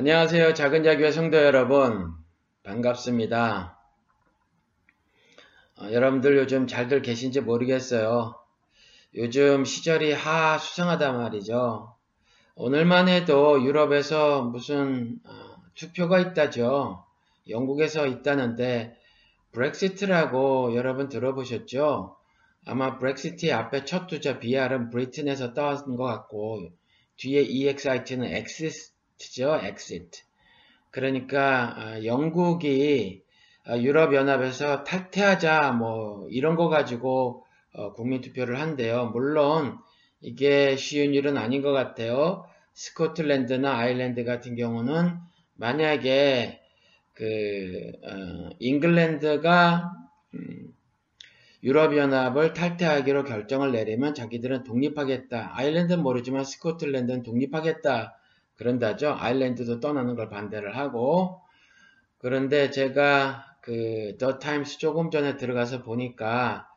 안녕하세요. 작은 자교회 성도 여러분. 반갑습니다. 어, 여러분들 요즘 잘들 계신지 모르겠어요. 요즘 시절이 하 수상하단 말이죠. 오늘만 해도 유럽에서 무슨 어, 투표가 있다죠. 영국에서 있다는데 브렉시트라고 여러분 들어보셨죠? 아마 브렉시트 앞에 첫 투자 BR은 브리튼에서 떠온 것 같고 뒤에 EXIT는 exit죠, exit. 그러니까 아, 영국이 아, 유럽연합에서 탈퇴하자 뭐 이런 거 가지고 어, 국민투표를 한대요. 물론 이게 쉬운 일은 아닌 것 같아요. 스코틀랜드나 아일랜드 같은 경우는 만약에 그 어, 잉글랜드가 음, 유럽연합을 탈퇴하기로 결정을 내리면 자기들은 독립하겠다. 아일랜드는 모르지만 스코틀랜드는 독립하겠다. 그런다죠. 아일랜드도 떠나는 걸 반대를 하고 그런데 제가 그 더 타임스 조금 전에 들어가서 보니까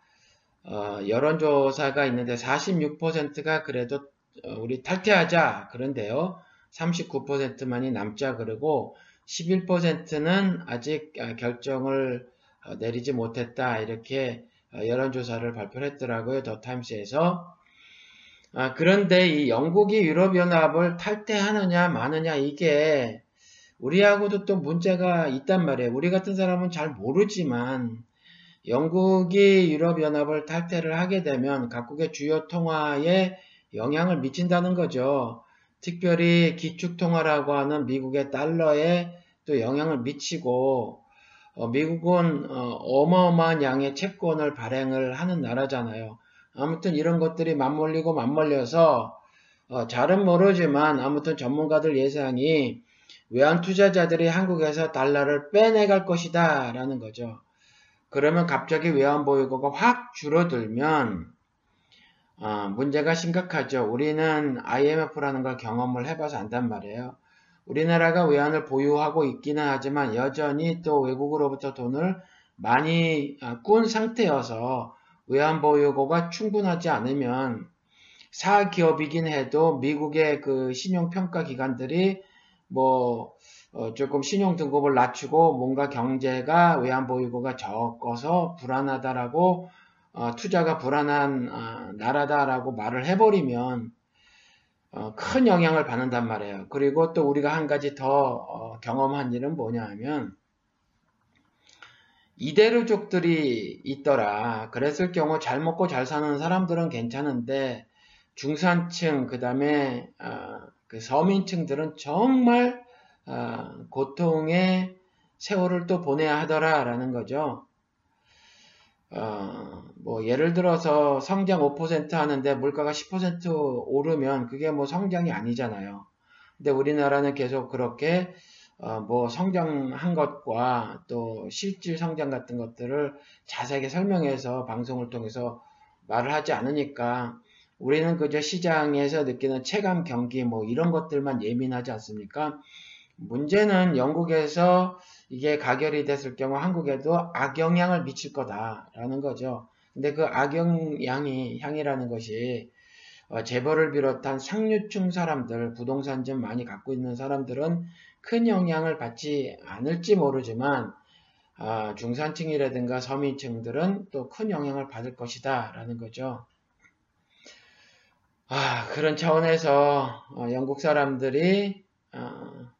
어, 여론조사가 있는데 46%가 그래도 어, 우리 탈퇴하자 그런데요. 39%만이 남자 그러고 11%는 아직 아, 결정을 어, 내리지 못했다 이렇게 어, 여론조사를 발표를 했더라고요. 더 타임스에서. 아, 그런데 이 영국이 유럽연합을 탈퇴하느냐 마느냐 이게 우리하고도 또 문제가 있단 말이에요. 우리 같은 사람은 잘 모르지만 영국이 유럽연합을 탈퇴를 하게 되면 각국의 주요 통화에 영향을 미친다는 거죠. 특별히 기축통화라고 하는 미국의 달러에 또 영향을 미치고 어, 미국은 어, 마어마한 양의 채권을 발행을 하는 나라잖아요. 아무튼 이런 것들이 맞물리고 맞물려서 어, 잘은 모르지만 아무튼 전문가들 예상이 외환 투자자들이 한국에서 달러를 빼내갈 것이다 라는 거죠. 그러면 갑자기 외환 보유고가 확 줄어들면 어, 문제가 심각하죠. 우리는 IMF라는 걸 경험을 해봐서 안단 말이에요. 우리나라가 외환을 보유하고 있기는 하지만 여전히 또 외국으로부터 돈을 많이 아, 꾼 상태여서 외환 보유고가 충분하지 않으면 사기업이긴 해도 미국의 그 신용평가 기관들이 뭐 어 조금 신용 등급을 낮추고 뭔가 경제가 외환 보유고가 적어서 불안하다라고 어 투자가 불안한 어 나라다라고 말을 해버리면 어, 큰 영향을 받는단 말이에요. 그리고 또 우리가 한 가지 더 어, 경험한 일은 뭐냐 하면 이대로족들이 있더라. 그랬을 경우 잘 먹고 잘 사는 사람들은 괜찮은데 중산층 그 다음에 어, 그 서민층들은 정말 어, 고통의 세월을 또 보내야 하더라라는 거죠. 어, 뭐 예를 들어서 성장 5% 하는데 물가가 10% 오르면 그게 뭐 성장이 아니잖아요. 근데 우리나라는 계속 그렇게 어, 뭐 성장한 것과 또 실질 성장 같은 것들을 자세하게 설명해서 방송을 통해서 말을 하지 않으니까 우리는 그저 시장에서 느끼는 체감 경기 뭐 이런 것들만 예민하지 않습니까? 문제는 영국에서 이게 가결이 됐을 경우 한국에도 악영향을 미칠 거다라는 거죠. 근데 그 악영향이 향이라는 것이 어, 재벌을 비롯한 상류층 사람들, 부동산 좀 많이 갖고 있는 사람들은 큰 영향을 받지 않을지 모르지만 어, 중산층이라든가 서민층들은 또 큰 영향을 받을 것이다 라는 거죠. 아, 그런 차원에서 어, 영국 사람들이 어,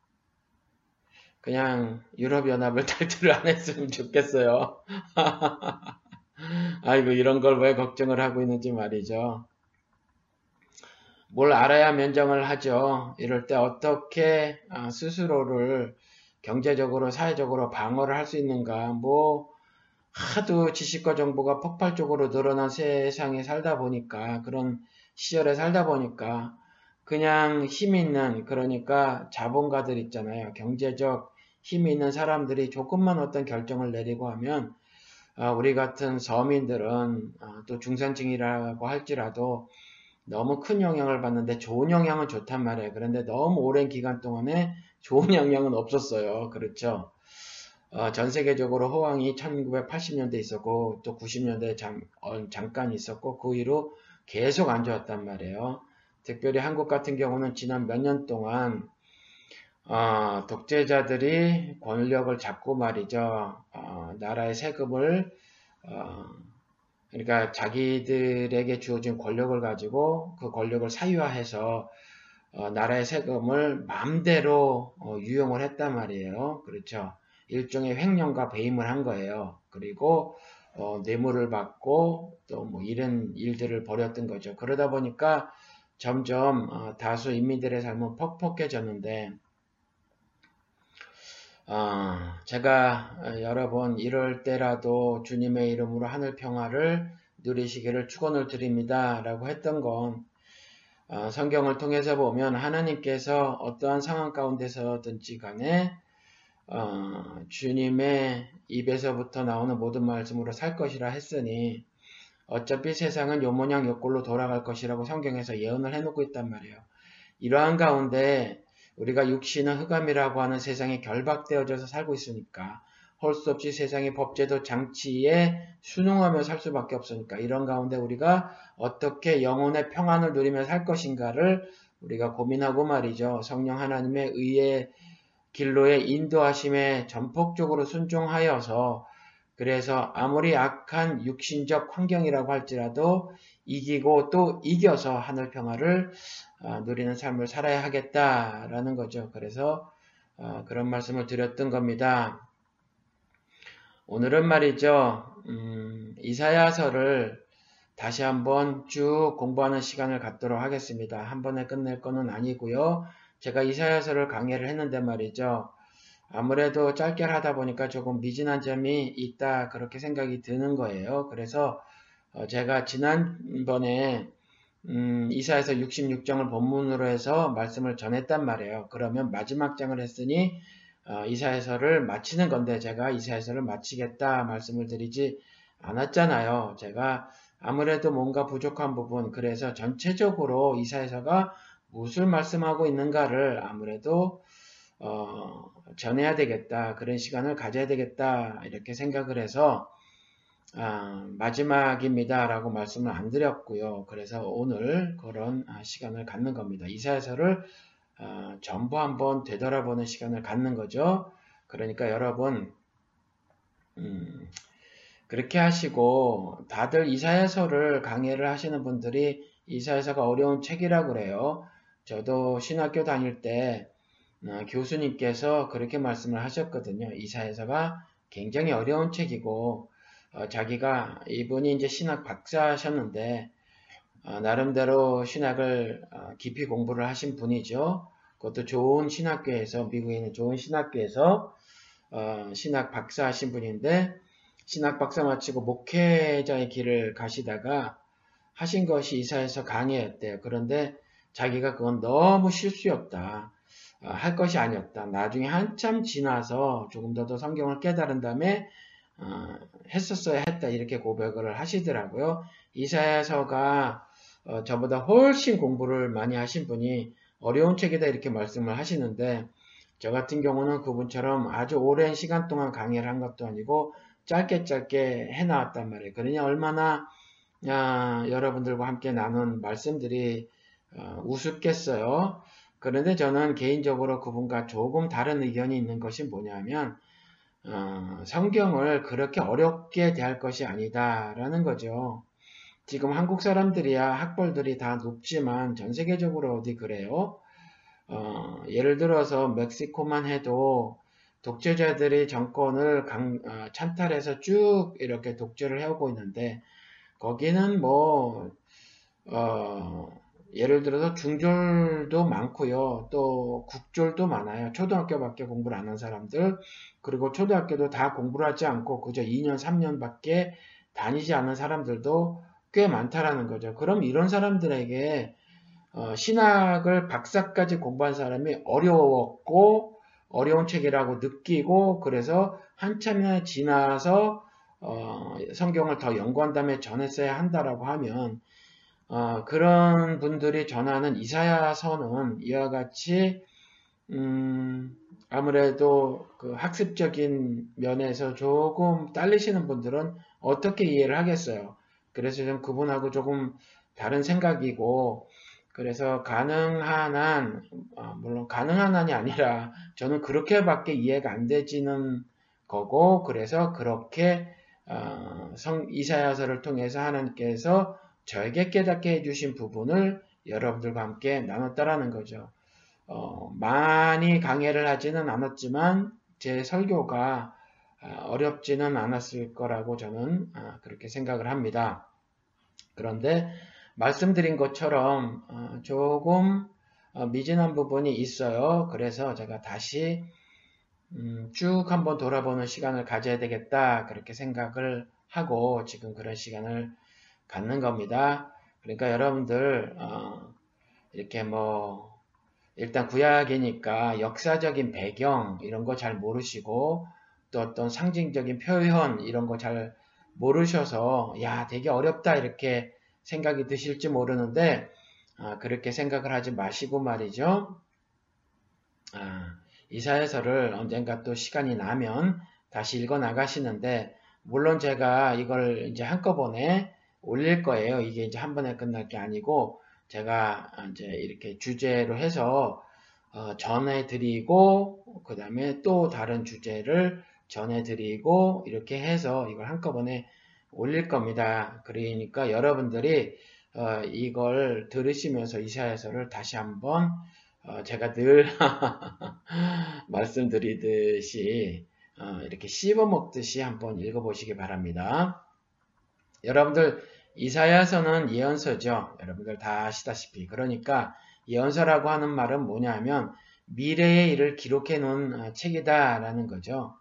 그냥 유럽연합을 탈퇴를 안 했으면 좋겠어요. 아이고 이런 걸 왜 걱정을 하고 있는지 말이죠. 뭘 알아야 면정을 하죠. 이럴 때 어떻게 아, 스스로를 경제적으로 사회적으로 방어를 할 수 있는가 뭐 하도 지식과 정보가 폭발적으로 늘어난 세상에 살다 보니까 그런 시절에 살다 보니까 그냥 힘 있는 그러니까 자본가들 있잖아요. 경제적 힘이 있는 사람들이 조금만 어떤 결정을 내리고 하면 아, 우리 같은 서민들은 아, 또 중산층이라고 할지라도 너무 큰 영향을 받는데 좋은 영향은 좋단 말이에요. 그런데 너무 오랜 기간 동안에 좋은 영향은 없었어요. 그렇죠. 어, 전 세계적으로 호황이 1980년대 있었고 또 90년대 잠, 어, 잠깐 있었고 그 이후로 계속 안 좋았단 말이에요. 특별히 한국 같은 경우는 지난 몇 년 동안 어, 독재자들이 권력을 잡고 말이죠. 어, 나라의 세금을 어, 그러니까 자기들에게 주어진 권력을 가지고 그 권력을 사유화해서 어, 나라의 세금을 마음대로 어, 유용을 했단 말이에요. 그렇죠. 일종의 횡령과 배임을 한 거예요. 그리고 어, 뇌물을 받고 또 뭐 이런 일들을 벌였던 거죠. 그러다 보니까 점점 어, 다수 인민들의 삶은 퍽퍽해졌는데 어, 제가 여러 번 이럴 때라도 주님의 이름으로 하늘 평화를 누리시기를 축원을 드립니다. 라고 했던 건 어, 성경을 통해서 보면 하나님께서 어떠한 상황 가운데서든지 간에 어, 주님의 입에서부터 나오는 모든 말씀으로 살 것이라 했으니 어차피 세상은 요 모양 요 꼴로 돌아갈 것이라고 성경에서 예언을 해놓고 있단 말이에요. 이러한 가운데 우리가 육신은 흑암이라고 하는 세상에 결박되어져서 살고 있으니까 할 수 없이 세상의 법제도 장치에 순응하며 살 수밖에 없으니까 이런 가운데 우리가 어떻게 영혼의 평안을 누리며 살 것인가를 우리가 고민하고 말이죠. 성령 하나님의 의의 길로의 인도하심에 전폭적으로 순종하여서 그래서 아무리 악한 육신적 환경이라고 할지라도 이기고 또 이겨서 하늘 평화를 어, 누리는 삶을 살아야 하겠다라는 거죠. 그래서 어, 그런 말씀을 드렸던 겁니다. 오늘은 말이죠. 음, 이사야서를 다시 한번 쭉 공부하는 시간을 갖도록 하겠습니다. 한 번에 끝낼 거는 아니고요. 제가 이사야서를 강의를 했는데 말이죠. 아무래도 짧게 하다 보니까 조금 미진한 점이 있다 그렇게 생각이 드는 거예요. 그래서 어, 제가 지난번에 음, 이사에서 66장을 본문으로 해서 말씀을 전했단 말이에요. 그러면 마지막 장을 했으니 어, 이사에서를 마치는 건데 제가 이사에서를 마치겠다 말씀을 드리지 않았잖아요. 제가 아무래도 뭔가 부족한 부분 그래서 전체적으로 이사에서가 무엇을 말씀하고 있는가를 아무래도 어, 전해야 되겠다 그런 시간을 가져야 되겠다 이렇게 생각을 해서 아, 마지막입니다. 라고 말씀을 안 드렸고요. 그래서 오늘 그런 아, 시간을 갖는 겁니다. 이사야서를 아, 전부 한번 되돌아보는 시간을 갖는 거죠. 그러니까 여러분 음, 그렇게 하시고 다들 이사야서를 강의를 하시는 분들이 이사야서가 어려운 책이라고 그래요. 저도 신학교 다닐 때 어, 교수님께서 그렇게 말씀을 하셨거든요. 이사야서가 굉장히 어려운 책이고 어, 자기가 이분이 이제 신학 박사셨는데 어, 나름대로 신학을 어, 깊이 공부를 하신 분이죠. 그것도 좋은 신학교에서 미국에 있는 좋은 신학교에서 어, 신학 박사 하신 분인데 신학 박사 마치고 목회자의 길을 가시다가 하신 것이 이사에서 강의였대요. 그런데 자기가 그건 너무 실수였다. 어, 할 것이 아니었다. 나중에 한참 지나서 조금 더 더 성경을 깨달은 다음에 어, 했었어야 했다 이렇게 고백을 하시더라고요. 이사야서가 어, 저보다 훨씬 공부를 많이 하신 분이 어려운 책이다 이렇게 말씀을 하시는데 저 같은 경우는 그분처럼 아주 오랜 시간 동안 강의를 한 것도 아니고 짧게 짧게 해나왔단 말이에요. 그러니 얼마나 아, 여러분들과 함께 나눈 말씀들이 어, 우습겠어요. 그런데 저는 개인적으로 그분과 조금 다른 의견이 있는 것이 뭐냐면 어, 성경을 그렇게 어렵게 대할 것이 아니다라는 거죠. 지금 한국 사람들이야 학벌들이 다 높지만 전 세계적으로 어디 그래요? 어, 예를 들어서 멕시코만 해도 독재자들이 정권을 강, 어, 찬탈해서 쭉 이렇게 독재를 해오고 있는데 거기는 뭐 어, 예를 들어서 중졸도 많고요. 또 국졸도 많아요. 초등학교밖에 공부를 안 한 사람들. 그리고 초등학교도 다 공부를 하지 않고 그저 2년, 3년밖에 다니지 않은 사람들도 꽤 많다라는 거죠. 그럼 이런 사람들에게 어, 신학을 박사까지 공부한 사람이 어려웠고 어려운 책이라고 느끼고 그래서 한참이나 지나서 어, 성경을 더 연구한 다음에 전했어야 한다라고 하면 어, 그런 분들이 전하는 이사야서는 이와 같이 음, 아무래도 그 학습적인 면에서 조금 딸리시는 분들은 어떻게 이해를 하겠어요. 그래서 좀 그분하고 조금 다른 생각이고 그래서 가능한 한, 아, 물론 가능한 한이 아니라 저는 그렇게밖에 이해가 안 되지는 거고, 그래서 그렇게 어, 성 이사야서를 통해서 하나님께서 저에게 깨닫게 해주신 부분을 여러분들과 함께 나눴다라는 거죠. 어, 많이 강해를 하지는 않았지만 제 설교가 아, 어렵지는 않았을 거라고 저는 아, 그렇게 생각을 합니다. 그런데 말씀드린 것처럼 어, 조금 어, 미진한 부분이 있어요. 그래서 제가 다시 음, 쭉 한번 돌아보는 시간을 가져야 되겠다 그렇게 생각을 하고 지금 그런 시간을 갖는 겁니다. 그러니까 여러분들 어, 이렇게 뭐 일단 구약이니까 역사적인 배경 이런 거 잘 모르시고 또 어떤 상징적인 표현 이런 거 잘 모르셔서 야 되게 어렵다 이렇게 생각이 드실지 모르는데 아, 그렇게 생각을 하지 마시고 말이죠. 아, 이사야서를 언젠가 또 시간이 나면 다시 읽어 나가시는데 물론 제가 이걸 이제 한꺼번에 올릴 거예요. 이게 이제 한 번에 끝날 게 아니고 제가 이제 이렇게 주제로 해서 어, 전해드리고 그 다음에 또 다른 주제를 전해드리고 이렇게 해서 이걸 한꺼번에 올릴 겁니다. 그러니까 여러분들이 어, 이걸 들으시면서 이사야서를 다시 한번 어, 제가 늘 말씀드리듯이 어, 이렇게 씹어 먹듯이 한번 읽어보시기 바랍니다. 여러분들 이사야서는 예언서죠. 여러분들 다 아시다시피 그러니까 예언서라고 하는 말은 뭐냐면 미래의 일을 기록해 놓은 어, 책이다라는 거죠.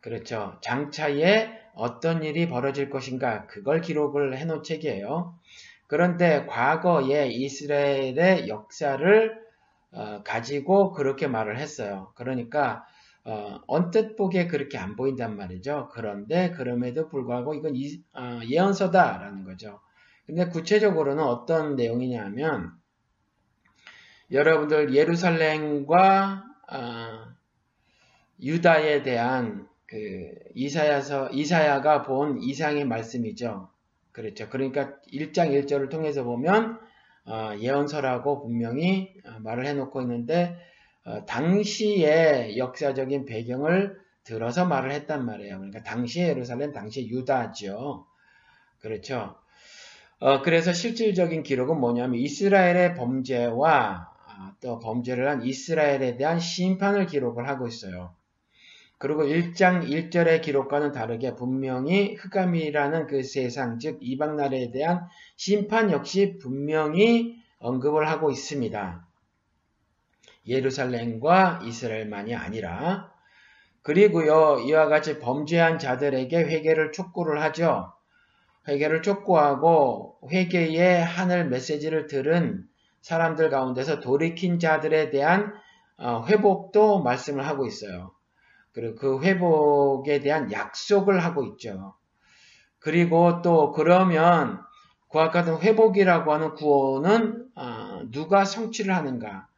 그렇죠. 장차에 어떤 일이 벌어질 것인가 그걸 기록을 해 놓은 책이에요. 그런데 과거에 이스라엘의 역사를 어, 가지고 그렇게 말을 했어요. 그러니까 어, 언뜻 보기에 그렇게 안 보인단 말이죠. 그런데 그럼에도 불구하고 이건 이, 어, 예언서다라는 거죠. 근데 구체적으로는 어떤 내용이냐면 여러분들 예루살렘과 어, 유다에 대한 그 이사야서 이사야가 본 이상의 말씀이죠. 그렇죠. 그러니까 1장 1절을 통해서 보면 어, 예언서라고 분명히 어, 말을 해놓고 있는데 어, 당시의 역사적인 배경을 들어서 말을 했단 말이에요. 그러니까 당시의 예루살렘, 당시의 유다죠. 그렇죠. 어, 그래서 실질적인 기록은 뭐냐면 이스라엘의 범죄와 아, 또 범죄를 한 이스라엘에 대한 심판을 기록을 하고 있어요. 그리고 1장 1절의 기록과는 다르게 분명히 흑암이라는 그 세상, 즉 이방 나라에 대한 심판 역시 분명히 언급을 하고 있습니다. 예루살렘과 이스라엘만이 아니라 그리고요 이와 같이 범죄한 자들에게 회개를 촉구를 하죠. 회개를 촉구하고 회개의 하늘 메시지를 들은 사람들 가운데서 돌이킨 자들에 대한 어, 회복도 말씀을 하고 있어요. 그리고 그 회복에 대한 약속을 하고 있죠. 그리고 또 그러면 그와 같은 회복이라고 하는 구원은 어, 누가 성취를 하는가?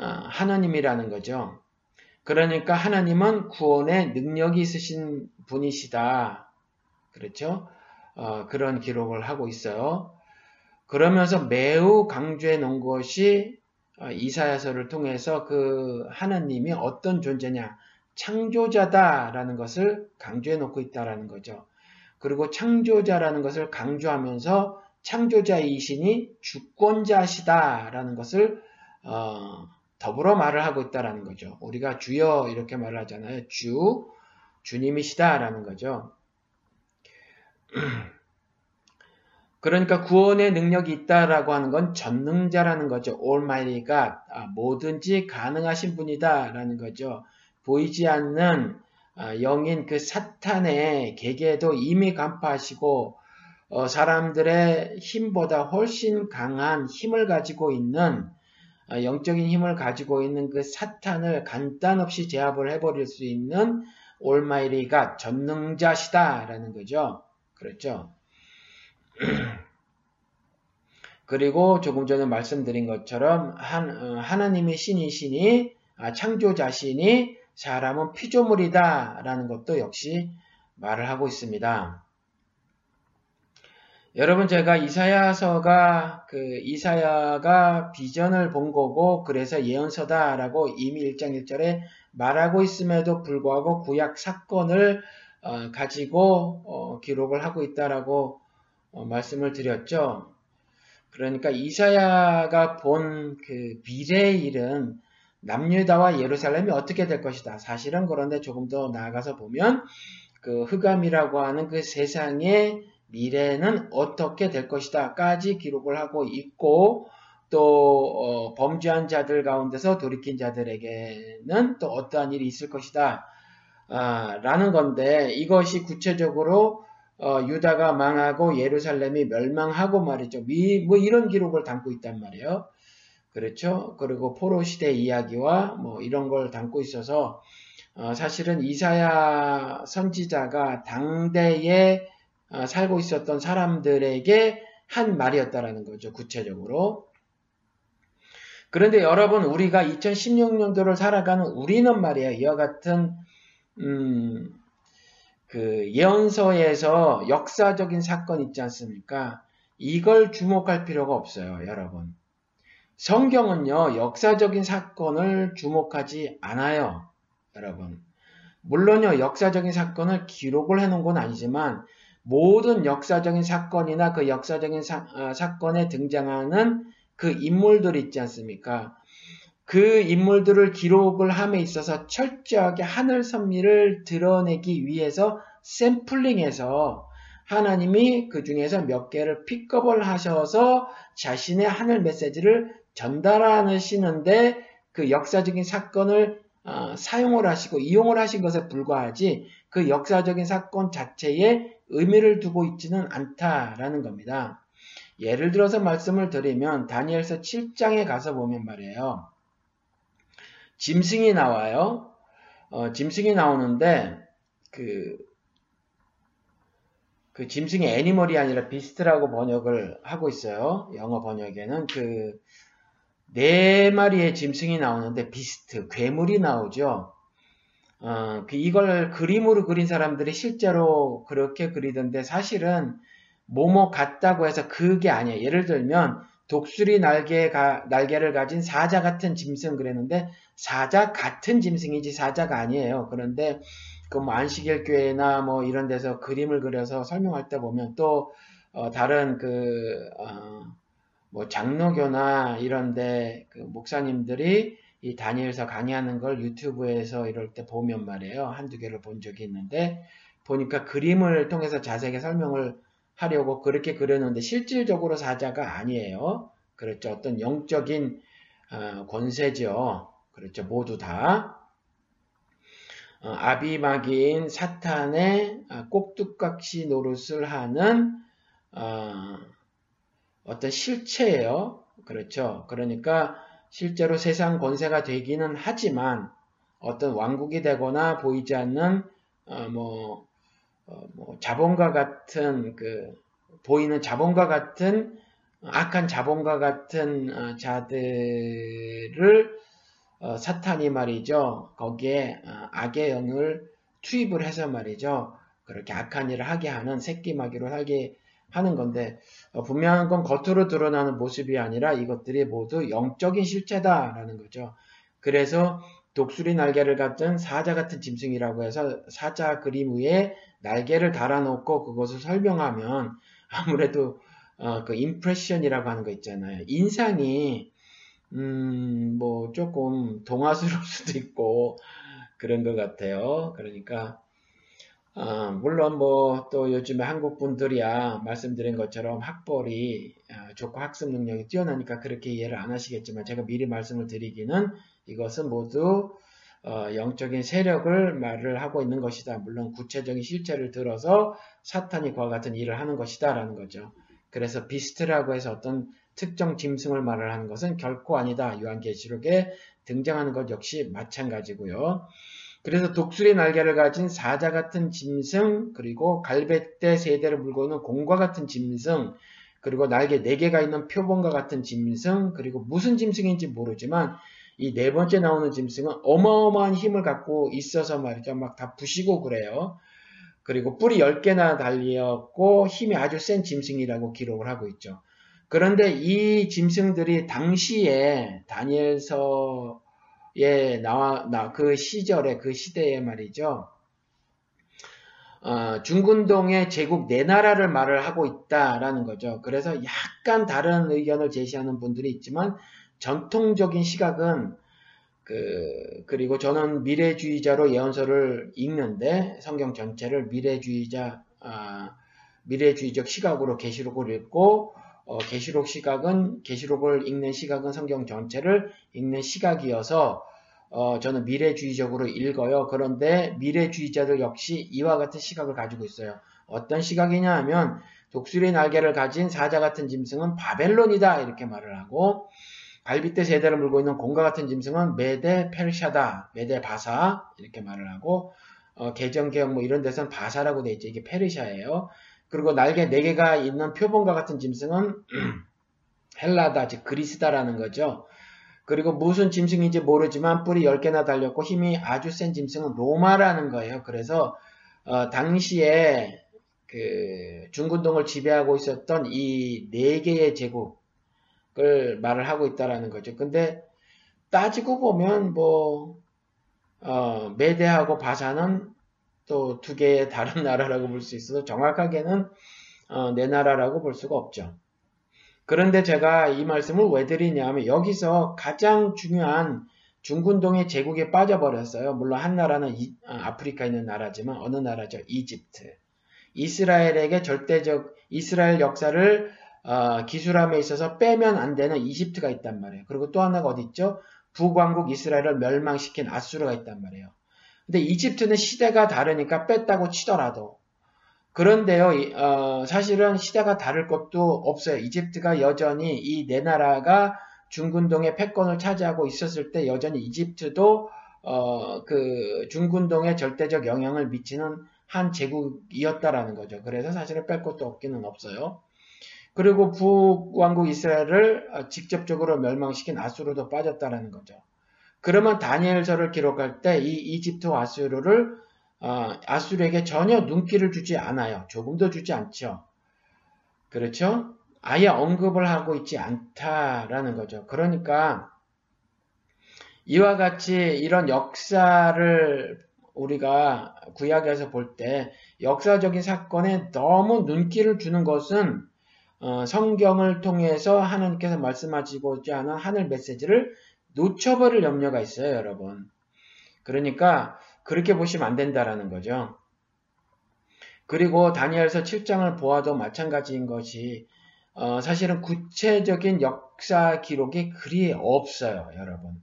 어, 하나님이라는 거죠. 그러니까 하나님은 구원의 능력이 있으신 분이시다. 그렇죠? 어, 그런 기록을 하고 있어요. 그러면서 매우 강조해 놓은 것이 이사야서를 통해서 그 하나님이 어떤 존재냐, 창조자다라는 것을 강조해 놓고 있다라는 거죠. 그리고 창조자라는 것을 강조하면서 창조자이신이 주권자시다라는 것을 어, 더불어 말을 하고 있다라는 거죠. 우리가 주여 이렇게 말을 하잖아요. 주, 주님이시다라는 거죠. 그러니까 구원의 능력이 있다라고 하는 건 전능자라는 거죠. God, 아, 뭐든지 가능하신 분이다라는 거죠. 보이지 않는 아, 영인 그 사탄의 계계도 이미 간파하시고 어, 사람들의 힘보다 훨씬 강한 힘을 가지고 있는 어, 영적인 힘을 가지고 있는 그 사탄을 간단 없이 제압을 해버릴 수 있는 올마이리가 전능자시다라는 거죠. 그렇죠. 그리고 조금 전에 말씀드린 것처럼 한, 어, 하나님의 신이시니 아, 창조자신이 사람은 피조물이다 라는 것도 역시 말을 하고 있습니다. 여러분 제가 이사야서가 그 이사야가 비전을 본 거고 그래서 예언서다라고 이미 1장 1절에 말하고 있음에도 불구하고 구약 사건을 어, 가지고 어, 기록을 하고 있다라고 어, 말씀을 드렸죠. 그러니까 이사야가 본 그 미래의 일은 남유다와 예루살렘이 어떻게 될 것이다. 사실은 그런데 조금 더 나아가서 보면 그 흑암이라고 하는 그 세상의 미래는 어떻게 될 것이다 까지 기록을 하고 있고 또 어, 범죄한 자들 가운데서 돌이킨 자들에게는 또 어떠한 일이 있을 것이다 아, 라는 건데 이것이 구체적으로 어, 유다가 망하고 예루살렘이 멸망하고 말이죠. 미, 뭐 이런 기록을 담고 있단 말이에요. 그렇죠? 그리고 포로 시대 이야기와 뭐 이런 걸 담고 있어서 어, 사실은 이사야 선지자가 당대에 어, 살고 있었던 사람들에게 한 말이었다라는 거죠. 구체적으로. 그런데 여러분 우리가 2016년도를 살아가는 우리는 말이에요. 이와 같은 음, 그 예언서에서 역사적인 사건 있지 않습니까? 이걸 주목할 필요가 없어요, 여러분. 성경은요, 역사적인 사건을 주목하지 않아요, 여러분. 물론요, 역사적인 사건을 기록을 해놓은 건 아니지만, 모든 역사적인 사건이나 그 역사적인 사, 어, 사건에 등장하는 그 인물들 있지 않습니까? 그 인물들을 기록을 함에 있어서 철저하게 하늘 선미를 드러내기 위해서 샘플링해서 하나님이 그 중에서 몇 개를 픽업을 하셔서 자신의 하늘 메시지를 전달하시는데 그 역사적인 사건을 어, 사용을 하시고 이용을 하신 것에 불과하지 그 역사적인 사건 자체에 의미를 두고 있지는 않다라는 겁니다. 예를 들어서 말씀을 드리면 다니엘서 7장에 가서 보면 말이에요. 짐승이 나와요. 어, 짐승이 나오는데 그, 그 짐승이 애니멀이 아니라 비스트라고 번역을 하고 있어요. 영어 번역에는 그 네 마리의 짐승이 나오는데 비스트, 괴물이 나오죠. 어, 그 이걸 그림으로 그린 사람들이 실제로 그렇게 그리던데 사실은 뭐뭐 같다고 해서 그게 아니에요. 예를 들면 독수리 날개가, 날개를 가진 사자 같은 짐승 그랬는데 사자 같은 짐승이지 사자가 아니에요. 그런데 그 뭐 안식일 교회나 뭐 이런 데서 그림을 그려서 설명할 때 보면 또 어, 다른 그 어, 뭐 장로교나 이런데 그 목사님들이 이 다니엘서 강의하는 걸 유튜브에서 이럴 때 보면 말이에요. 한두 개를 본 적이 있는데 보니까 그림을 통해서 자세하게 설명을 하려고 그렇게 그렸는데 실질적으로 사자가 아니에요. 그렇죠. 어떤 영적인 어, 권세죠. 그렇죠. 모두 다. 어, 아비마기인 사탄의 어, 꼭두각시 노릇을 하는 어떤 실체예요. 그렇죠. 그러니까 실제로 세상 권세가 되기는 하지만 어떤 왕국이 되거나 보이지 않는 뭐 어, 뭐 자본과 같은 그 보이는 자본과 같은 악한 자본과 같은 어, 자들을 어, 사탄이 말이죠. 거기에 어, 악의 영을 투입을 해서 말이죠. 그렇게 악한 일을 하게 하는 새끼 마귀로 살게 하는 건데 어, 분명한 건 겉으로 드러나는 모습이 아니라 이것들이 모두 영적인 실체다라는 거죠. 그래서 독수리 날개를 갖은 사자 같은 짐승이라고 해서 사자 그림 위에 날개를 달아놓고 그것을 설명하면 아무래도 어, 그 임프레션이라고 하는 거 있잖아요. 인상이 음, 뭐 조금 동화스러울 수도 있고 그런 것 같아요. 그러니까 어, 물론 뭐 또 요즘에 한국 분들이야 말씀드린 것처럼 학벌이 어, 좋고 학습 능력이 뛰어나니까 그렇게 이해를 안 하시겠지만 제가 미리 말씀을 드리기는 이것은 모두 어, 영적인 세력을 말을 하고 있는 것이다. 물론 구체적인 실체를 들어서 사탄이 그와 같은 일을 하는 것이다. 라는 거죠. 그래서 비스트라고 해서 어떤 특정 짐승을 말을 하는 것은 결코 아니다. 요한계시록에 등장하는 것 역시 마찬가지고요. 그래서 독수리 날개를 가진 사자 같은 짐승, 그리고 갈배대 세대를 물고 있는 공과 같은 짐승, 그리고 날개 4개가 있는 표본과 같은 짐승, 그리고 무슨 짐승인지 모르지만 이 네 번째 나오는 짐승은 어마어마한 힘을 갖고 있어서 말이죠. 막 다 부시고 그래요. 그리고 뿔이 10개나 달렸고 힘이 아주 센 짐승이라고 기록을 하고 있죠. 그런데 이 짐승들이 당시에 다니엘서 에 나와 나, 그 시절에 그 시대에 말이죠. 어, 중군동의 제국 네 나라를 말을 하고 있다라는 거죠. 그래서 약간 다른 의견을 제시하는 분들이 있지만 전통적인 시각은 그 그리고 저는 미래주의자로 예언서를 읽는데 성경 전체를 미래주의자 아, 미래주의적 시각으로 계시록을 읽고 어, 계시록 시각은 계시록을 읽는 시각은 성경 전체를 읽는 시각이어서 어, 저는 미래주의적으로 읽어요. 그런데 미래주의자들 역시 이와 같은 시각을 가지고 있어요. 어떤 시각이냐 하면 독수리 날개를 가진 사자 같은 짐승은 바벨론이다 이렇게 말을 하고 갈빗대 세대를 물고 있는 공과 같은 짐승은 메데 페르샤다 메데 바사 이렇게 말을 하고 어, 개정개혁 뭐 이런 데서는 바사라고 돼 있죠. 이게 페르샤예요. 그리고 날개 4개가 있는 표본과 같은 짐승은 헬라다, 즉 그리스다라는 거죠. 그리고 무슨 짐승인지 모르지만 뿔이 10개나 달렸고 힘이 아주 센 짐승은 로마라는 거예요. 그래서 어, 당시에 그 중군동을 지배하고 있었던 이네 개의 제국을 말을 하고 있다라는 거죠. 근데 따지고 보면 뭐 어, 메대하고 바사는 또 두 개의 다른 나라라고 볼 수 있어서 정확하게는 어, 내 나라라고 볼 수가 없죠. 그런데 제가 이 말씀을 왜 드리냐면 여기서 가장 중요한 중군동의 제국에 빠져버렸어요. 물론 한 나라는 이, 아, 아프리카에 있는 나라지만 어느 나라죠? 이집트. 이스라엘에게 절대적 이스라엘 역사를 어, 기술함에 있어서 빼면 안 되는 이집트가 있단 말이에요. 그리고 또 하나가 어디 있죠? 북왕국 이스라엘을 멸망시킨 아수르가 있단 말이에요. 근데 이집트는 시대가 다르니까 뺐다고 치더라도 그런데요, 어, 사실은 시대가 다를 것도 없어요. 이집트가 여전히 이 네 나라가 중군동의 패권을 차지하고 있었을 때 여전히 이집트도 어, 그 중군동에 절대적 영향을 미치는 한 제국이었다라는 거죠. 그래서 사실은 뺄 것도 없기는 없어요. 그리고 북왕국 이스라엘을 직접적으로 멸망시킨 아수르도 빠졌다라는 거죠. 그러면 다니엘서를 기록할 때 이 이집트 아수르를 어, 아수르에게 전혀 눈길을 주지 않아요. 조금도 주지 않죠. 그렇죠? 아예 언급을 하고 있지 않다라는 거죠. 그러니까 이와 같이 이런 역사를 우리가 구약에서 볼 때 역사적인 사건에 너무 눈길을 주는 것은 어, 성경을 통해서 하나님께서 말씀하시고자 하는 하늘 메시지를 놓쳐버릴 염려가 있어요, 여러분. 그러니까 그렇게 보시면 안 된다라는 거죠. 그리고 다니엘서 7장을 보아도 마찬가지인 것이 어, 사실은 구체적인 역사 기록이 그리 없어요, 여러분.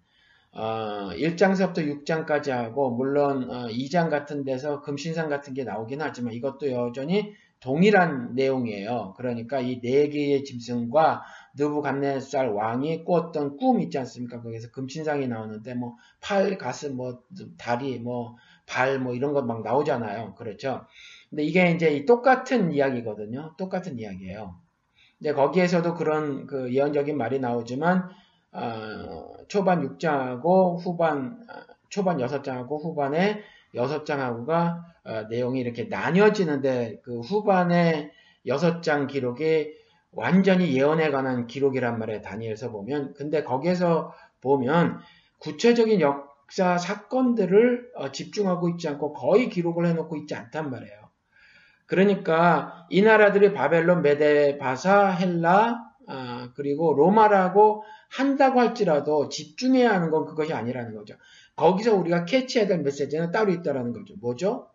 어, 1장서부터 6장까지 하고 물론 어, 2장 같은 데서 금신상 같은 게 나오긴 하지만 이것도 여전히 동일한 내용이에요. 그러니까 이 네 개의 짐승과 느부갓네살 왕이 꿨던 꿈 있지 않습니까? 거기서 금신상이 나오는데 뭐 팔, 가슴, 뭐 다리, 뭐 발, 뭐 이런 것 막 나오잖아요. 그렇죠? 근데 이게 이제 똑같은 이야기거든요. 똑같은 이야기예요. 이제 거기에서도 그런 그 예언적인 말이 나오지만 어, 초반 6장하고 후반 어, 초반 6장하고 후반에 6장하고가 어, 내용이 이렇게 나뉘어지는데 그 후반에 6장 기록이 완전히 예언에 관한 기록이란 말에 다니엘서 보면 근데 거기에서 보면 구체적인 역사 사건들을 어, 집중하고 있지 않고 거의 기록을 해놓고 있지 않단 말이에요. 그러니까 이 나라들이 바벨론, 메데, 바사, 헬라 아, 그리고 로마라고 한다고 할지라도 집중해야 하는 건 그것이 아니라는 거죠. 거기서 우리가 캐치해야 될 메시지는 따로 있다라는 거죠. 뭐죠?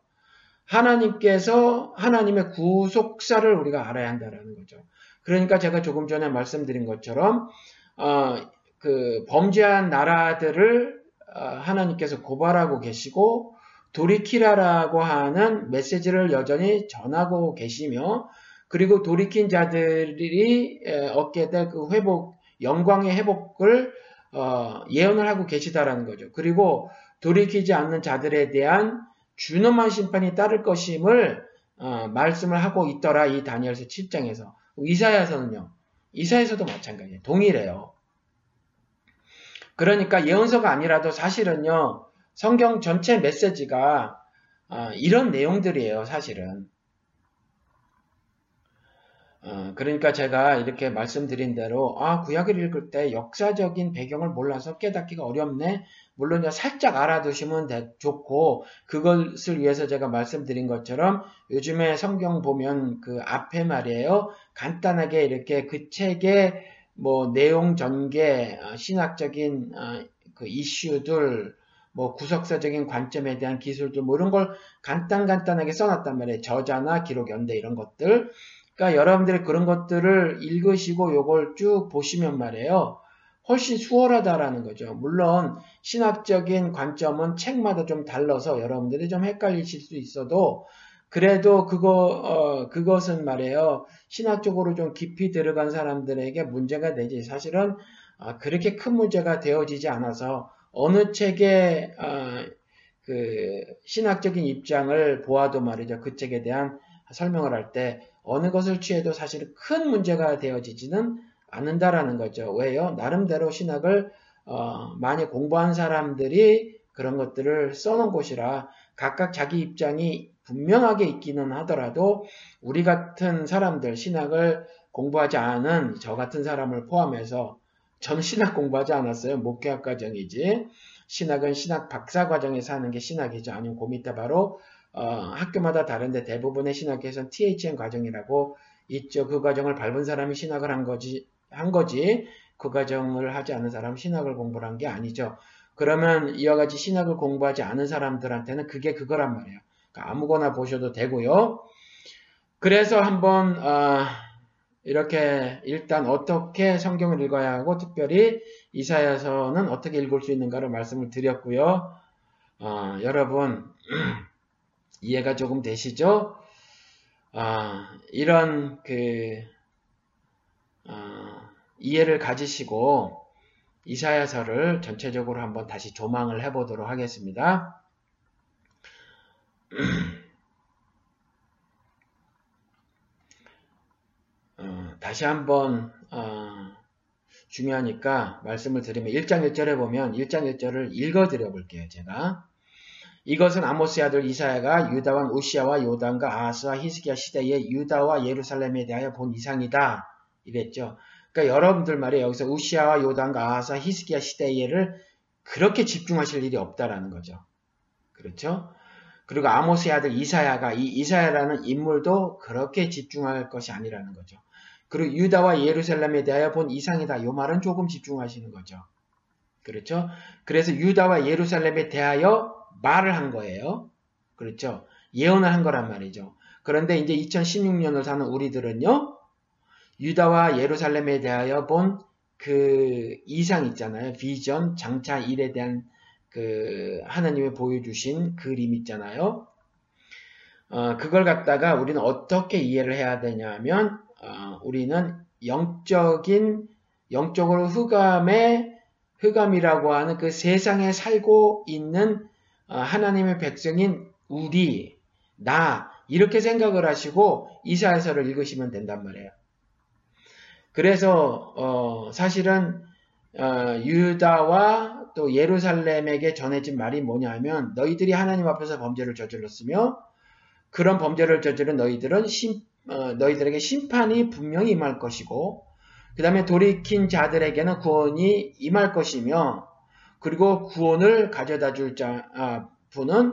하나님께서 하나님의 구속사를 우리가 알아야 한다라는 거죠. 그러니까 제가 조금 전에 말씀드린 것처럼 어, 그 범죄한 나라들을 어, 하나님께서 고발하고 계시고 돌이키라라고 하는 메시지를 여전히 전하고 계시며 그리고 돌이킨 자들이 얻게 될 그 회복 영광의 회복을 어, 예언을 하고 계시다라는 거죠. 그리고 돌이키지 않는 자들에 대한 준엄한 심판이 따를 것임을 어, 말씀을 하고 있더라 이 다니엘서 7장에서 이사야서는요. 이사야서도 마찬가지예요. 동일해요. 그러니까 예언서가 아니라도 사실은요. 성경 전체 메시지가 어, 이런 내용들이에요, 사실은. 어, 그러니까 제가 이렇게 말씀드린 대로 아 구약을 읽을 때 역사적인 배경을 몰라서 깨닫기가 어렵네. 물론 살짝 알아두시면 되, 좋고 그것을 위해서 제가 말씀드린 것처럼 요즘에 성경 보면 그 앞에 말이에요. 간단하게 이렇게 그 책의 뭐 내용 전개, 어, 신학적인 어, 그 이슈들, 뭐 구석사적인 관점에 대한 기술들 뭐 이런 걸 간단 간단하게 써놨단 말이에요. 저자나 기록 연대 이런 것들. 그러니까 여러분들이 그런 것들을 읽으시고 요걸 쭉 보시면 말이에요. 훨씬 수월하다라는 거죠. 물론 신학적인 관점은 책마다 좀 달라서 여러분들이 좀 헷갈리실 수 있어도 그래도 그거 어, 그것은 말이에요. 신학적으로 좀 깊이 들어간 사람들에게 문제가 되지 사실은 어, 그렇게 큰 문제가 되어지지 않아서 어느 책의 어, 그 신학적인 입장을 보아도 말이죠. 그 책에 대한 설명을 할 때 어느 것을 취해도 사실 큰 문제가 되어지지는 않는다라는 거죠. 왜요? 나름대로 신학을 어, 많이 공부한 사람들이 그런 것들을 써놓은 곳이라 각각 자기 입장이 분명하게 있기는 하더라도 우리 같은 사람들 신학을 공부하지 않은 저 같은 사람을 포함해서 저는 신학 공부하지 않았어요. 목회학 과정이지. 신학은 신학 박사 과정에서 하는 게 신학이죠. 아니면 그 밑에 바로 어, 학교마다 다른데 대부분의 신학에서는 THM 과정이라고 있죠. 그 과정을 밟은 사람이 신학을 한 거지, 한 거지. 그 과정을 하지 않은 사람 신학을 공부를 한 게 아니죠. 그러면 이와 같이 신학을 공부하지 않은 사람들한테는 그게 그거란 말이에요. 그러니까 아무거나 보셔도 되고요. 그래서 한번 어, 이렇게 일단 어떻게 성경을 읽어야 하고 특별히 이사야서는 어떻게 읽을 수 있는가를 말씀을 드렸고요. 어, 여러분 이해가 조금 되시죠? 아, 이런 그 아, 이해를 가지시고 이사야서를 전체적으로 한번 다시 조망을 해보도록 하겠습니다. 어, 다시 한번 어, 중요하니까 말씀을 드리면 1장 1절에 보면 1장 1절을 읽어드려 볼게요. 제가 이것은 아모스의 아들 이사야가 유다 왕 우시아와 요단과 아하스와 히스기야 시대에 유다와 예루살렘에 대하여 본 이상이다. 이랬죠. 그러니까 여러분들 말이에요. 여기서 우시아와 요단과 아하스와 히스기야 시대에를 그렇게 집중하실 일이 없다라는 거죠. 그렇죠? 그리고 아모스의 아들 이사야가 이 이사야라는 인물도 그렇게 집중할 것이 아니라는 거죠. 그리고 유다와 예루살렘에 대하여 본 이상이다. 이 말은 조금 집중하시는 거죠. 그렇죠? 그래서 유다와 예루살렘에 대하여 말을 한 거예요. 그렇죠? 예언을 한 거란 말이죠. 그런데 이제 2016년을 사는 우리들은요, 유다와 예루살렘에 대하여 본 그 이상 있잖아요. 비전, 장차 일에 대한 그 하나님이 보여주신 그림 있잖아요. 어, 그걸 갖다가 우리는 어떻게 이해를 해야 되냐면, 어, 우리는 영적인, 영적으로 흑암의, 흑암이라고 하는 그 세상에 살고 있는 어, 하나님의 백성인 우리, 나 이렇게 생각을 하시고 이사야서를 읽으시면 된단 말이에요. 그래서 어, 사실은 어, 유다와 또 예루살렘에게 전해진 말이 뭐냐면 너희들이 하나님 앞에서 범죄를 저질렀으며 그런 범죄를 저지른 너희들은 심, 어, 너희들에게 심판이 분명히 임할 것이고 그 다음에 돌이킨 자들에게는 구원이 임할 것이며 그리고 구원을 가져다 줄 자, 아, 분은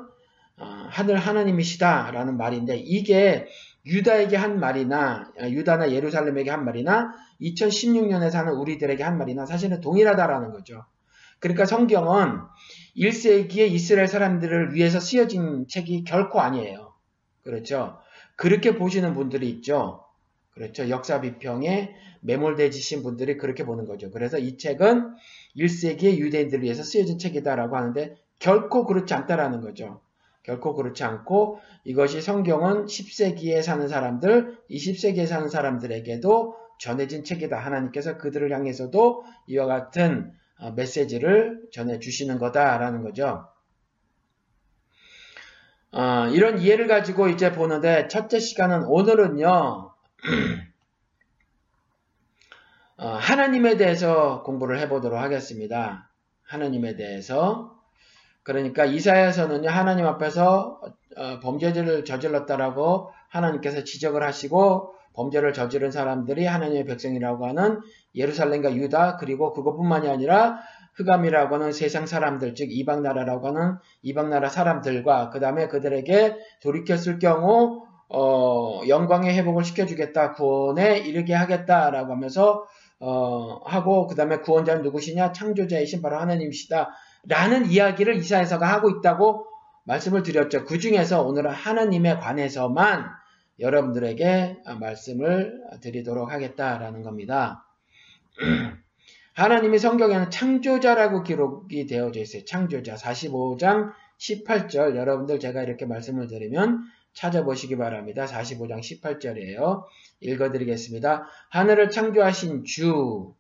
어, 하늘 하나님이시다라는 말인데 이게 유다에게 한 말이나 아, 유다나 예루살렘에게 한 말이나 2016년에 사는 우리들에게 한 말이나 사실은 동일하다라는 거죠. 그러니까 성경은 1세기의 이스라엘 사람들을 위해서 쓰여진 책이 결코 아니에요. 그렇죠. 그렇게 보시는 분들이 있죠. 그렇죠. 역사 비평에 매몰되지신 분들이 그렇게 보는 거죠. 그래서 이 책은 1세기의 유대인들을 위해서 쓰여진 책이다라고 하는데 결코 그렇지 않다라는 거죠. 결코 그렇지 않고 이것이 성경은 10세기에 사는 사람들, 20세기에 사는 사람들에게도 전해진 책이다. 하나님께서 그들을 향해서도 이와 같은 어, 메시지를 전해 주시는 거다라는 거죠. 어, 이런 이해를 가지고 이제 보는데 첫째 시간은 오늘은요. 어, 하나님에 대해서 공부를 해보도록 하겠습니다. 하나님에 대해서 그러니까 이사야서는요 하나님 앞에서 어, 범죄를 저질렀다라고 하나님께서 지적을 하시고 범죄를 저지른 사람들이 하나님의 백성이라고 하는 예루살렘과 유다 그리고 그것뿐만이 아니라 흑암이라고 하는 세상 사람들 즉 이방 나라라고 하는 이방 나라 사람들과 그 다음에 그들에게 돌이켰을 경우 어, 영광의 회복을 시켜주겠다 구원에 이르게 하겠다라고 하면서 어, 하고 그 다음에 구원자는 누구시냐 창조자이신 바로 하나님이시다 라는 이야기를 이사야서가 하고 있다고 말씀을 드렸죠. 그 중에서 오늘은 하나님에 관해서만 여러분들에게 말씀을 드리도록 하겠다라는 겁니다. 하나님이 성경에는 창조자라고 기록이 되어져 있어요. 창조자 45장 18절 여러분들 제가 이렇게 말씀을 드리면 찾아보시기 바랍니다. 45장 18절이에요. 읽어드리겠습니다. 하늘을 창조하신 주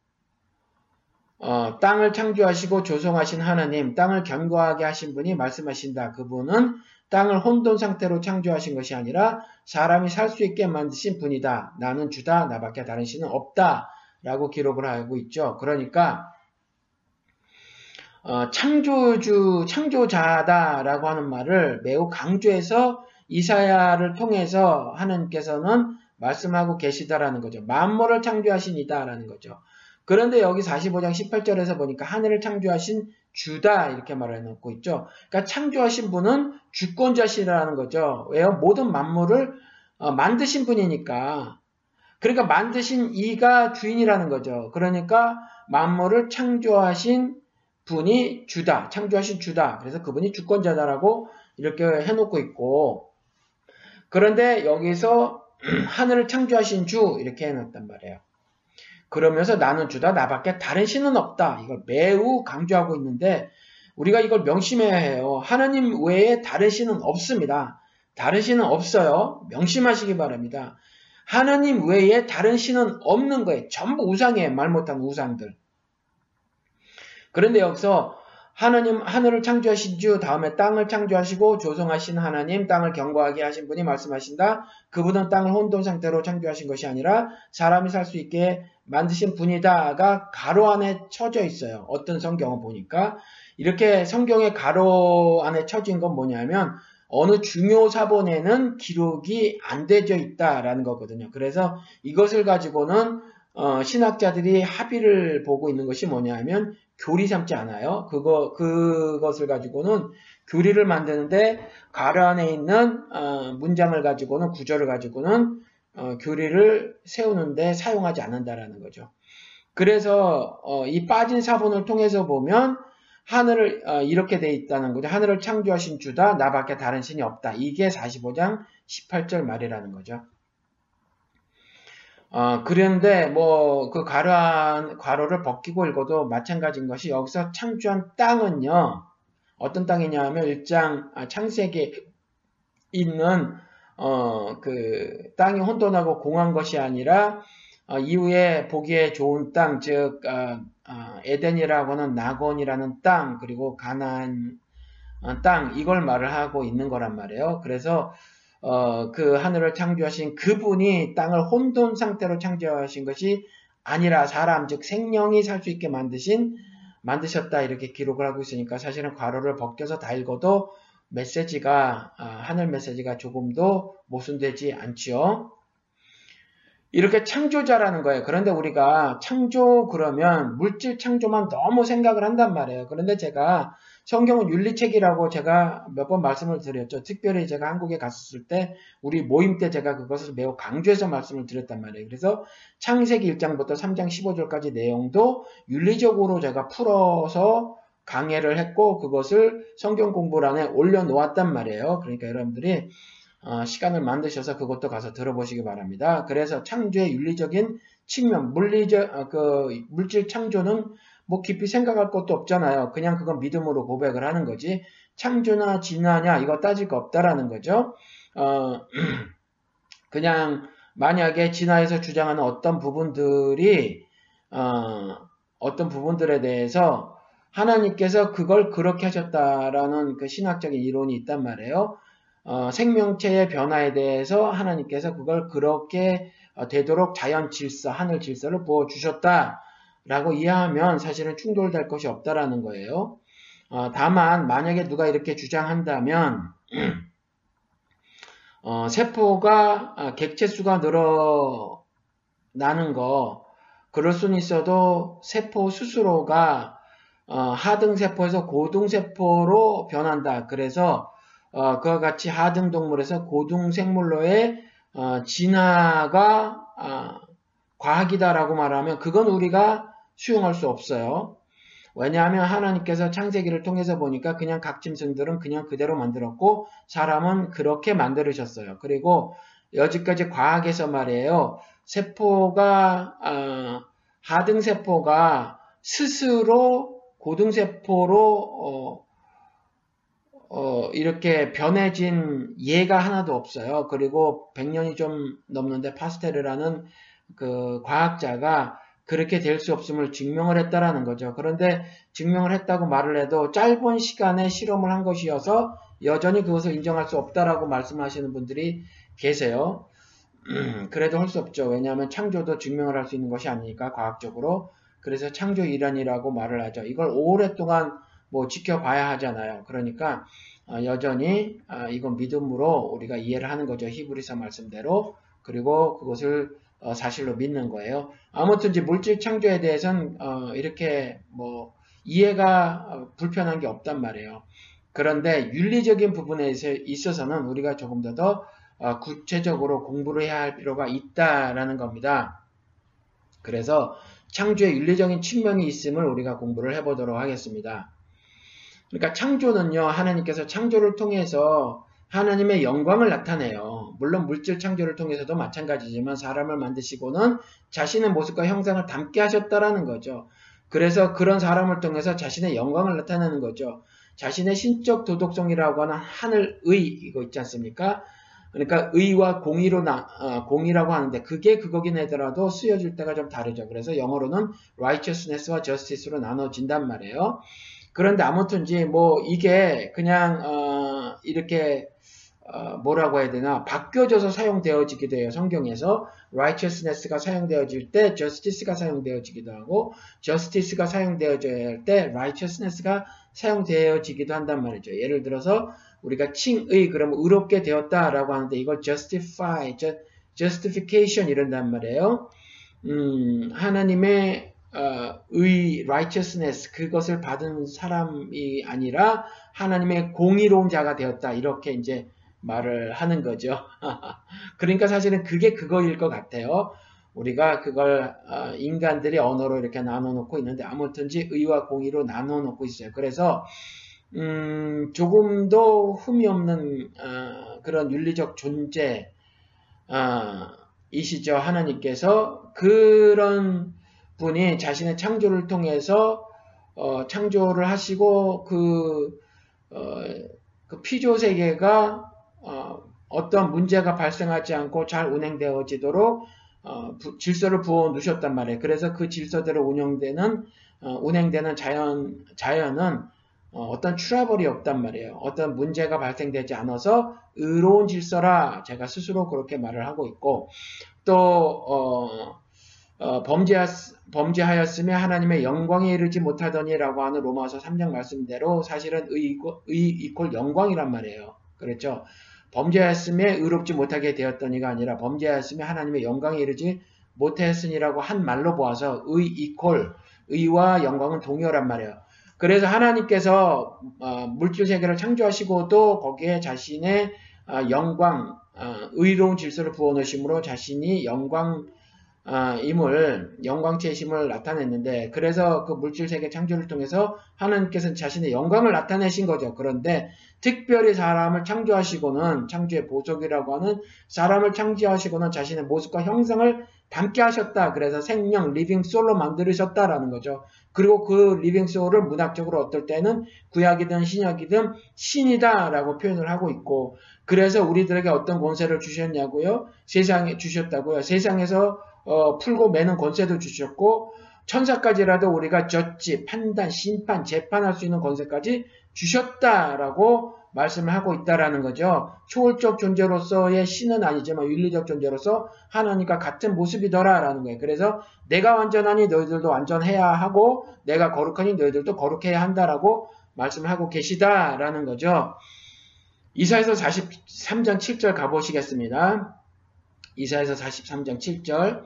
어, 땅을 창조하시고 조성하신 하나님, 땅을 견고하게 하신 분이 말씀하신다. 그분은 땅을 혼돈 상태로 창조하신 것이 아니라 사람이 살 수 있게 만드신 분이다. 나는 주다. 나밖에 다른 신은 없다. 라고 기록을 하고 있죠. 그러니까 어, 창조주, 창조자다라고 하는 말을 매우 강조해서 이사야를 통해서 하나님께서는 말씀하고 계시다라는 거죠. 만물을 창조하신 이다라는 거죠. 그런데 여기 45장 18절에서 보니까 하늘을 창조하신 주다 이렇게 말해 놓고 있죠. 그러니까 창조하신 분은 주권자시라는 거죠. 왜요? 모든 만물을 어, 만드신 분이니까. 그러니까 만드신 이가 주인이라는 거죠. 그러니까 만물을 창조하신 분이 주다. 창조하신 주다. 그래서 그분이 주권자다라고 이렇게 해놓고 있고 그런데 여기서 하늘을 창조하신 주 이렇게 해놨단 말이에요. 그러면서 나는 주다 나밖에 다른 신은 없다. 이걸 매우 강조하고 있는데 우리가 이걸 명심해야 해요. 하나님 외에 다른 신은 없습니다. 다른 신은 없어요. 명심하시기 바랍니다. 하나님 외에 다른 신은 없는 거예요. 전부 우상이에요. 말 못한 우상들. 그런데 여기서 하나님 하늘을 창조하신 주 다음에 땅을 창조하시고 조성하신 하나님 땅을 견고하게 하신 분이 말씀하신다. 그분은 땅을 혼돈 상태로 창조하신 것이 아니라 사람이 살 수 있게 만드신 분이다가 가로 안에 쳐져 있어요. 어떤 성경을 보니까 이렇게 성경의 가로 안에 쳐진 건 뭐냐면 어느 중요 사본에는 기록이 안 되어 있다라는 거거든요. 그래서 이것을 가지고는 어, 신학자들이 합의를 보고 있는 것이 뭐냐면 교리 삼지 않아요. 그거 그것을 가지고는 교리를 만드는데 가로 안에 있는 어, 문장을 가지고는 구절을 가지고는 어, 교리를 세우는데 사용하지 않는다라는 거죠. 그래서 어, 이 빠진 사본을 통해서 보면 하늘을 어, 이렇게 돼 있다는 거죠. 하늘을 창조하신 주다 나밖에 다른 신이 없다. 이게 45장 18절 말이라는 거죠. 어, 그런데 뭐 그 가로 괄호를 벗기고 읽어도 마찬가지인 것이 여기서 창조한 땅은요. 어떤 땅이냐 하면 일장 아, 창세기에 있는 어, 그 땅이 혼돈하고 공한 것이 아니라 어, 이후에 보기에 좋은 땅, 즉 어, 어, 에덴이라고 하는 낙원이라는 땅, 그리고 가나안 어, 땅 이걸 말을 하고 있는 거란 말이에요. 그래서 어, 그 하늘을 창조하신 그분이 땅을 혼돈 상태로 창조하신 것이 아니라 사람 즉 생명이 살 수 있게 만드신 만드셨다 이렇게 기록을 하고 있으니까 사실은 괄호를 벗겨서 다 읽어도 메시지가 아, 하늘 메시지가 조금도 모순되지 않지요. 이렇게 창조자라는 거예요. 그런데 우리가 창조 그러면 물질 창조만 너무 생각을 한단 말이에요. 그런데 제가 성경은 윤리책이라고 제가 몇 번 말씀을 드렸죠. 특별히 제가 한국에 갔었을 때 우리 모임 때 제가 그것을 매우 강조해서 말씀을 드렸단 말이에요. 그래서 창세기 1장부터 3장 15절까지 내용도 윤리적으로 제가 풀어서 강해를 했고 그것을 성경 공부란에 올려놓았단 말이에요. 그러니까 여러분들이 어, 시간을 만드셔서 그것도 가서 들어보시기 바랍니다. 그래서 창조의 윤리적인 측면, 물리적 어, 그 물질 창조는 뭐 깊이 생각할 것도 없잖아요. 그냥 그건 믿음으로 고백을 하는 거지. 창조나 진화냐 이거 따질 거 없다라는 거죠. 어, 그냥 만약에 진화에서 주장하는 어떤 부분들이 어, 어떤 부분들에 대해서 하나님께서 그걸 그렇게 하셨다라는 그 신학적인 이론이 있단 말이에요. 어, 생명체의 변화에 대해서 하나님께서 그걸 그렇게 어, 되도록 자연 질서, 하늘 질서를 부어 주셨다 라고 이해하면 사실은 충돌될 것이 없다라는 거예요. 어, 다만 만약에 누가 이렇게 주장한다면 어, 세포가 아, 객체수가 늘어나는 거 그럴 수는 있어도 세포 스스로가 어, 하등세포에서 고등세포로 변한다. 그래서 어, 그와 같이 하등동물에서 고등생물로의 어, 진화가 아, 과학이다라고 말하면 그건 우리가 수용할 수 없어요. 왜냐하면 하나님께서 창세기를 통해서 보니까 그냥 각 짐승들은 그냥 그대로 만들었고 사람은 그렇게 만들으셨어요. 그리고 여지까지 과학에서 말이에요. 세포가 어, 하등 세포가 스스로 고등 세포로 어, 어, 이렇게 변해진 예가 하나도 없어요. 그리고 100년이 좀 넘는데 파스테르라는 그 과학자가 그렇게 될 수 없음을 증명을 했다라는 거죠. 그런데 증명을 했다고 말을 해도 짧은 시간에 실험을 한 것이어서 여전히 그것을 인정할 수 없다라고 말씀하시는 분들이 계세요. 그래도 할 수 없죠. 왜냐하면 창조도 증명을 할 수 있는 것이 아니니까 과학적으로. 그래서 창조 이란이라고 말을 하죠. 이걸 오랫동안 뭐 지켜봐야 하잖아요. 그러니까 어, 여전히 아, 이건 믿음으로 우리가 이해를 하는 거죠. 히브리서 말씀대로. 그리고 그것을 어, 사실로 믿는 거예요. 아무튼 이제 물질 창조에 대해서는 어, 이렇게 뭐 이해가 어, 불편한 게 없단 말이에요. 그런데 윤리적인 부분에 있어서는 우리가 조금 더, 더 어, 구체적으로 공부를 해야 할 필요가 있다라는 겁니다. 그래서 창조의 윤리적인 측면이 있음을 우리가 공부를 해보도록 하겠습니다. 그러니까 창조는요, 하나님께서 창조를 통해서 하나님의 영광을 나타내요. 물론 물질 창조를 통해서도 마찬가지지만 사람을 만드시고는 자신의 모습과 형상을 담게 하셨다라는 거죠. 그래서 그런 사람을 통해서 자신의 영광을 나타내는 거죠. 자신의 신적 도덕성이라고 하는 하늘의 이거 있지 않습니까? 그러니까 의와 공의로 나 어, 공의라고 하는데 그게 그거긴 하더라도 쓰여질 때가 좀 다르죠. 그래서 영어로는 righteousness와 justice로 나눠진단 말이에요. 그런데 아무튼지 뭐 이게 그냥 어 이렇게 어, 뭐라고 해야 되나 바뀌어져서 사용되어지기도 해요. 성경에서 righteousness가 사용되어질 때 justice가 사용되어지기도 하고 justice가 사용되어져야 할 때 righteousness가 사용되어지기도 한단 말이죠. 예를 들어서 우리가 칭의 그러면 의롭게 되었다라고 하는데 이걸 justify, justification 이런단 말이에요. 음, 하나님의 어, 의 righteousness 그것을 받은 사람이 아니라 하나님의 공의로운 자가 되었다 이렇게 이제 말을 하는 거죠. 그러니까 사실은 그게 그거일 것 같아요. 우리가 그걸 어, 인간들이 언어로 이렇게 나눠놓고 있는데 아무튼지 의와 공의로 나눠놓고 있어요. 그래서 음, 조금 더 흠이 없는 어, 그런 윤리적 존재 어, 이시죠. 하나님께서 그런 분이 자신의 창조를 통해서 창조를 하시고 그, 그 피조 세계가 어, 어떤 문제가 발생하지 않고 잘 운행되어지도록 어, 부, 질서를 부어 놓으셨단 말이에요. 그래서 그 질서대로 운영되는 어, 운행되는 자연 자연은 어, 떤 트러블이 없단 말이에요. 어떤 문제가 발생되지 않아서 의로운 질서라 제가 스스로 그렇게 말을 하고 있고 또 어, 어, 범죄하, 범죄하였으며 하나님의 영광에 이르지 못하더니라고 하는 로마서 3장 말씀대로 사실은 의, 의 이퀄 영광이란 말이에요. 그렇죠? 범죄하였음에 의롭지 못하게 되었더니가 아니라 범죄하였음에 하나님의 영광에 이르지 못했으니라고 한 말로 보아서 의 이콜 의와 영광은 동일한 말이에요. 그래서 하나님께서 어, 물질 세계를 창조하시고도 거기에 자신의 어, 영광, 어, 의로운 질서를 부어놓으심으로 자신이 영광 아, 임을 영광체심을 나타냈는데 그래서 그 물질 세계 창조를 통해서 하나님께서는 자신의 영광을 나타내신 거죠. 그런데 특별히 사람을 창조하시고는 창조의 보석이라고 하는 사람을 창조하시고는 자신의 모습과 형상을 닮게 하셨다. 그래서 생명 living soul로 만들으셨다라는 거죠. 그리고 그 living soul을 문학적으로 어떨 때는 구약이든 신약이든 신이다라고 표현을 하고 있고 그래서 우리들에게 어떤 권세를 주셨냐고요? 세상에 주셨다고요. 세상에서 어, 풀고 매는 권세도 주셨고 천사까지라도 우리가 젖지, 판단, 심판, 재판할 수 있는 권세까지 주셨다라고 말씀을 하고 있다라는 거죠. 초월적 존재로서의 신은 아니지만 윤리적 존재로서 하나님과 같은 모습이더라라는 거예요. 그래서 내가 완전하니 너희들도 완전해야 하고 내가 거룩하니 너희들도 거룩해야 한다라고 말씀을 하고 계시다라는 거죠. 이사에서 43장 7절 가보시겠습니다. 이사에서 43장 7절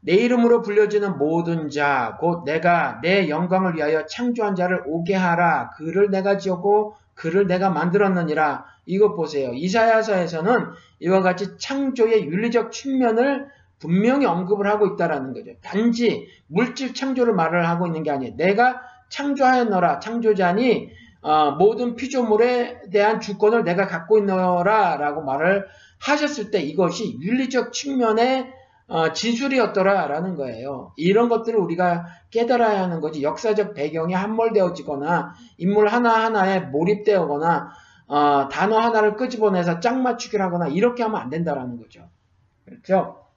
내 이름으로 불려지는 모든 자, 곧 내가 내 영광을 위하여 창조한 자를 오게 하라. 그를 내가 지었고 그를 내가 만들었느니라. 이것 보세요. 이사야서에서는 이와 같이 창조의 윤리적 측면을 분명히 언급을 하고 있다라는 거죠. 단지 물질 창조를 말을 하고 있는 게 아니에요. 내가 창조하였노라. 창조자니 어, 모든 피조물에 대한 주권을 내가 갖고 있노라 라고 말을 하셨을 때 이것이 윤리적 측면의 어, 진술이었더라라는 거예요. 이런 것들을 우리가 깨달아야 하는 거지. 역사적 배경이 함몰되어지거나 인물 하나하나에 몰입되거나 어, 단어 하나를 끄집어내서 짝 맞추기를 하거나 이렇게 하면 안 된다라는 거죠. 그렇죠?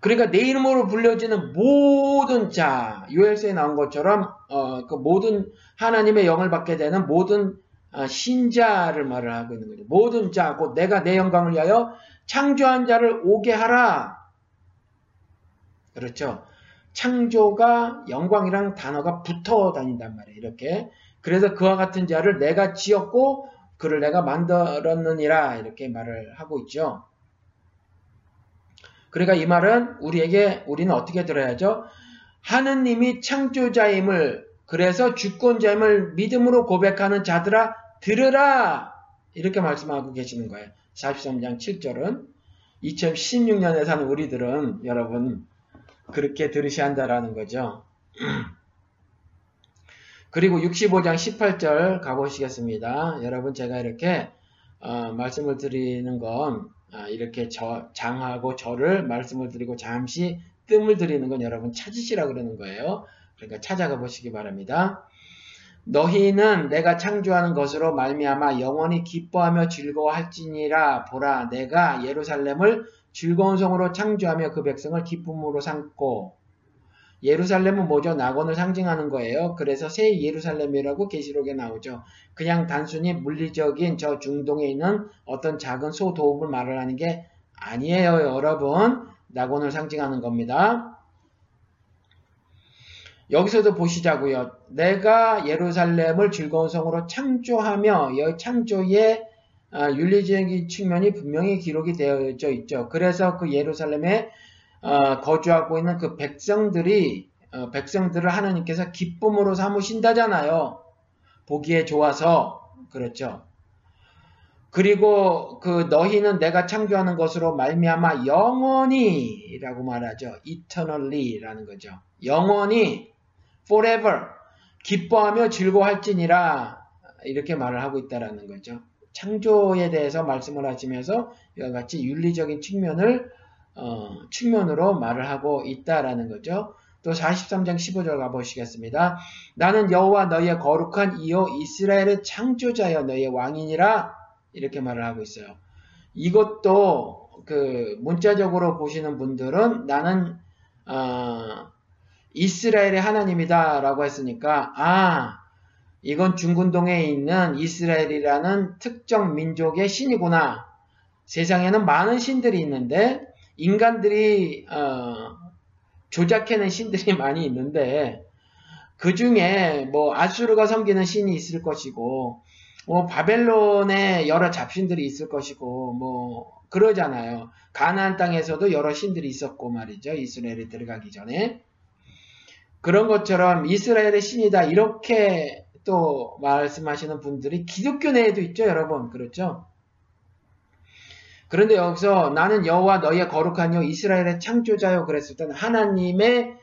그러니까 내 이름으로 불려지는 모든 자, 요엘서에 나온 것처럼 어, 그 모든 하나님의 영을 받게 되는 모든 어, 신자를 말을 하고 있는 거죠. 모든 자, 곧 내가 내 영광을 위하여 창조한 자를 오게 하라. 그렇죠. 창조가 영광이랑 단어가 붙어 다닌단 말이에요. 이렇게. 그래서 그와 같은 자를 내가 지었고 그를 내가 만들었느니라 이렇게 말을 하고 있죠. 그러니까 이 말은 우리에게 우리는 어떻게 들어야죠? 하느님이 창조자임을 그래서 주권자임을 믿음으로 고백하는 자들아 들으라 이렇게 말씀하고 계시는 거예요. 43장 7절은 2016년에 사는 우리들은 여러분 그렇게 들으셔야 한다라는 거죠. 그리고 65장 18절 가보시겠습니다. 여러분 제가 이렇게 어, 말씀을 드리는 건 아, 이렇게 저, 장하고 저를 말씀을 드리고 잠시 뜸을 들이는 건 여러분 찾으시라 그러는 거예요. 그러니까 찾아가 보시기 바랍니다. 너희는 내가 창조하는 것으로 말미암아 영원히 기뻐하며 즐거워할지니라 보라 내가 예루살렘을 즐거운 성으로 창조하며 그 백성을 기쁨으로 삼고 예루살렘은 뭐죠? 낙원을 상징하는 거예요. 그래서 새 예루살렘이라고 계시록에 나오죠. 그냥 단순히 물리적인 저 중동에 있는 어떤 작은 소도읍을 말을 하는 게 아니에요, 여러분. 낙원을 상징하는 겁니다. 여기서도 보시자고요. 내가 예루살렘을 즐거운 성으로 창조하며 이 창조의 아, 윤리적인 측면이 분명히 기록이 되어져 있죠. 그래서 그 예루살렘에 어, 거주하고 있는 그 백성들이 어, 백성들을 하나님께서 기쁨으로 삼으신다잖아요. 보기에 좋아서 그렇죠. 그리고 그 너희는 내가 창조하는 것으로 말미암아 영원히라고 말하죠. eternally라는 거죠. 영원히 forever 기뻐하며 즐거워할지니라 이렇게 말을 하고 있다라는 거죠. 창조에 대해서 말씀을 하시면서 이와 같이 윤리적인 측면을 어, 측면으로 말을 하고 있다라는 거죠. 또 43장 15절 가보시겠습니다. 나는 여호와 너희의 거룩한 이요 이스라엘의 창조자여 너희의 왕이니라 이렇게 말을 하고 있어요. 이것도 그 문자적으로 보시는 분들은 나는 어, 이스라엘의 하나님이다 라고 했으니까 아 이건 중군동에 있는 이스라엘이라는 특정 민족의 신이구나. 세상에는 많은 신들이 있는데 인간들이 어, 조작해낸 신들이 많이 있는데 그 중에 뭐 아수르가 섬기는 신이 있을 것이고 뭐 바벨론에 여러 잡신들이 있을 것이고 뭐 그러잖아요. 가나안 땅에서도 여러 신들이 있었고 말이죠. 이스라엘에 들어가기 전에 그런 것처럼 이스라엘의 신이다 이렇게 또 말씀하시는 분들이 기독교 내에도 있죠, 여러분. 그렇죠? 그런데 여기서 나는 여호와 너희의 거룩한 여 이스라엘의 창조자요 그랬을 때는 하나님의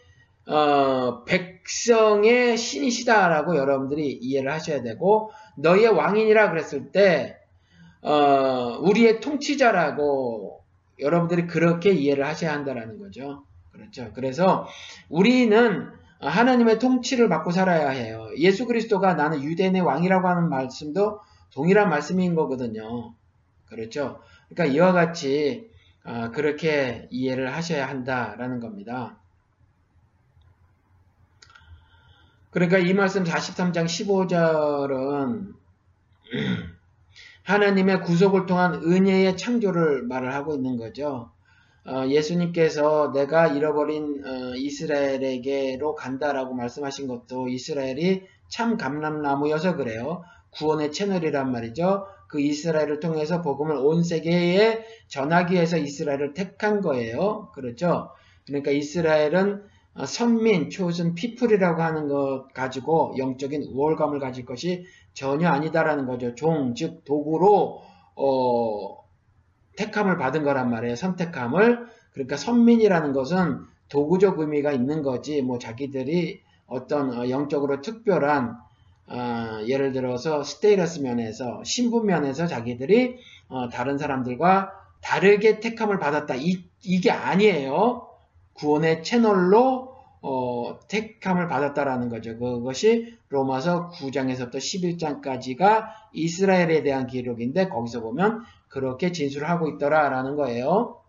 어, 백성의 신이시다라고 여러분들이 이해를 하셔야 되고 너희의 왕인이라 그랬을 때 어, 우리의 통치자라고 여러분들이 그렇게 이해를 하셔야 한다라는 거죠. 그렇죠. 그래서 우리는 하나님의 통치를 받고 살아야 해요. 예수 그리스도가 나는 유대인의 왕이라고 하는 말씀도 동일한 말씀인 거거든요. 그렇죠. 그러니까 이와 같이 아, 그렇게 이해를 하셔야 한다라는 겁니다. 그러니까 이 말씀 43장 15절은 하나님의 구속을 통한 은혜의 창조를 말을 하고 있는 거죠. 어, 예수님께서 내가 잃어버린 어, 이스라엘에게로 간다라고 말씀하신 것도 이스라엘이 참 감람나무여서 그래요. 구원의 채널이란 말이죠. 그 이스라엘을 통해서 복음을 온 세계에 전하기 위해서 이스라엘을 택한 거예요. 그렇죠? 그러니까 이스라엘은 어, 선민, 초선 피플이라고 하는 것 가지고 영적인 우월감을 가질 것이 전혀 아니다라는 거죠. 종, 즉 도구로 어, 택함을 받은 거란 말이에요. 선택함을. 그러니까 선민이라는 것은 도구적 의미가 있는 거지. 뭐 자기들이 어떤 어, 영적으로 특별한 어, 예를 들어서 스테이러스 면에서 신분 면에서 자기들이 어, 다른 사람들과 다르게 택함을 받았다. 이, 이게 아니에요. 구원의 채널로 어, 택함을 받았다라는 거죠. 그것이 로마서 9장에서부터 11장까지가 이스라엘에 대한 기록인데 거기서 보면 그렇게 진술을 하고 있더라라는 거예요.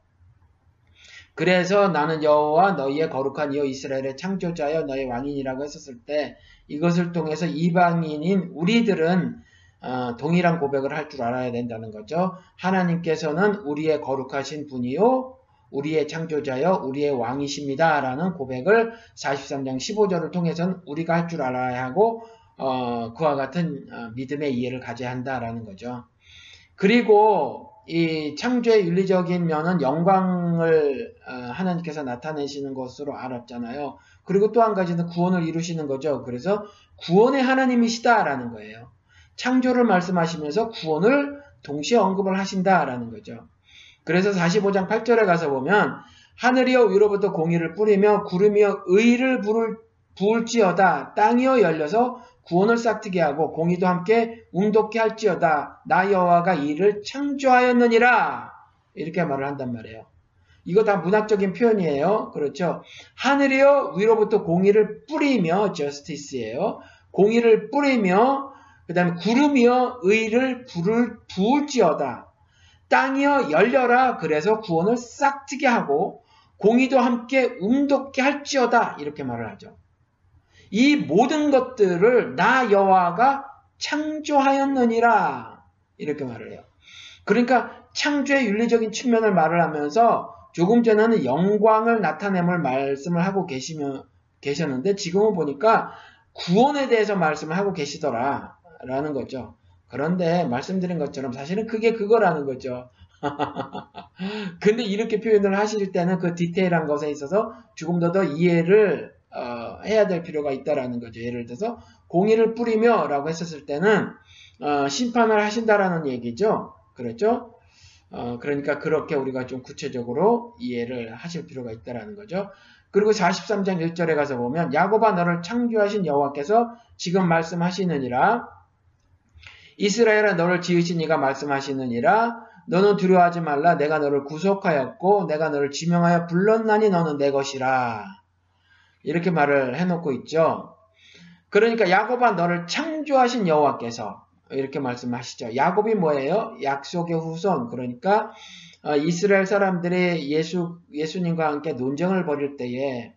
그래서 나는 여호와 너희의 거룩한 이어 이스라엘의 창조자여 너희 왕인이라고 했었을 때 이것을 통해서 이방인인 우리들은 어, 동일한 고백을 할 줄 알아야 된다는 거죠. 하나님께서는 우리의 거룩하신 분이요 우리의 창조자여 우리의 왕이십니다. 라는 고백을 43장 15절을 통해서는 우리가 할 줄 알아야 하고 어, 그와 같은 어, 믿음의 이해를 가져야 한다라는 거죠. 그리고 이 창조의 윤리적인 면은 영광을 어, 하나님께서 나타내시는 것으로 알았잖아요. 그리고 또 한 가지는 구원을 이루시는 거죠. 그래서 구원의 하나님이시다라는 거예요. 창조를 말씀하시면서 구원을 동시에 언급을 하신다라는 거죠. 그래서 45장 8절에 가서 보면 하늘이여 위로부터 공의를 뿌리며 구름이여 의를 부를, 부을지어다 땅이여 열려서 구원을 싹트게 하고 공의도 함께 웅독게 할지어다 나 여호와가 이를 창조하였느니라 이렇게 말을 한단 말이에요. 이거 다 문학적인 표현이에요. 그렇죠? 하늘이여 위로부터 공의를 뿌리며 justice예요. 공의를 뿌리며 그 다음에 구름이여 의를 부를 부을지어다 땅이여 열려라 그래서 구원을 싹트게 하고 공의도 함께 음독게 할지어다 이렇게 말을 하죠. 이 모든 것들을 나 여호와가 창조하였느니라 이렇게 말을 해요. 그러니까 창조의 윤리적인 측면을 말을 하면서 조금 전에는 영광을 나타냄을 말씀을 하고 계시면 계셨는데 지금은 보니까 구원에 대해서 말씀을 하고 계시더라라는 거죠. 그런데 말씀드린 것처럼 사실은 그게 그거라는 거죠. 근데 이렇게 표현을 하실 때는 그 디테일한 것에 있어서 조금 더 더 이해를 어, 해야 될 필요가 있다라는 거죠. 예를 들어서 공의를 뿌리며 라고 했었을 때는 어, 심판을 하신다라는 얘기죠. 그렇죠? 어, 그러니까 그렇게 우리가 좀 구체적으로 이해를 하실 필요가 있다라는 거죠. 그리고 43장 1절에 가서 보면 야곱아 너를 창조하신 여호와께서 지금 말씀하시느니라 이스라엘아 너를 지으신 이가 말씀하시느니라 너는 두려워하지 말라 내가 너를 구속하였고 내가 너를 지명하여 불렀나니 너는 내 것이라 이렇게 말을 해놓고 있죠. 그러니까 야곱아 너를 창조하신 여호와께서 이렇게 말씀하시죠. 야곱이 뭐예요? 약속의 후손. 그러니까 어, 이스라엘 사람들이 예수 예수님과 함께 논쟁을 벌일 때에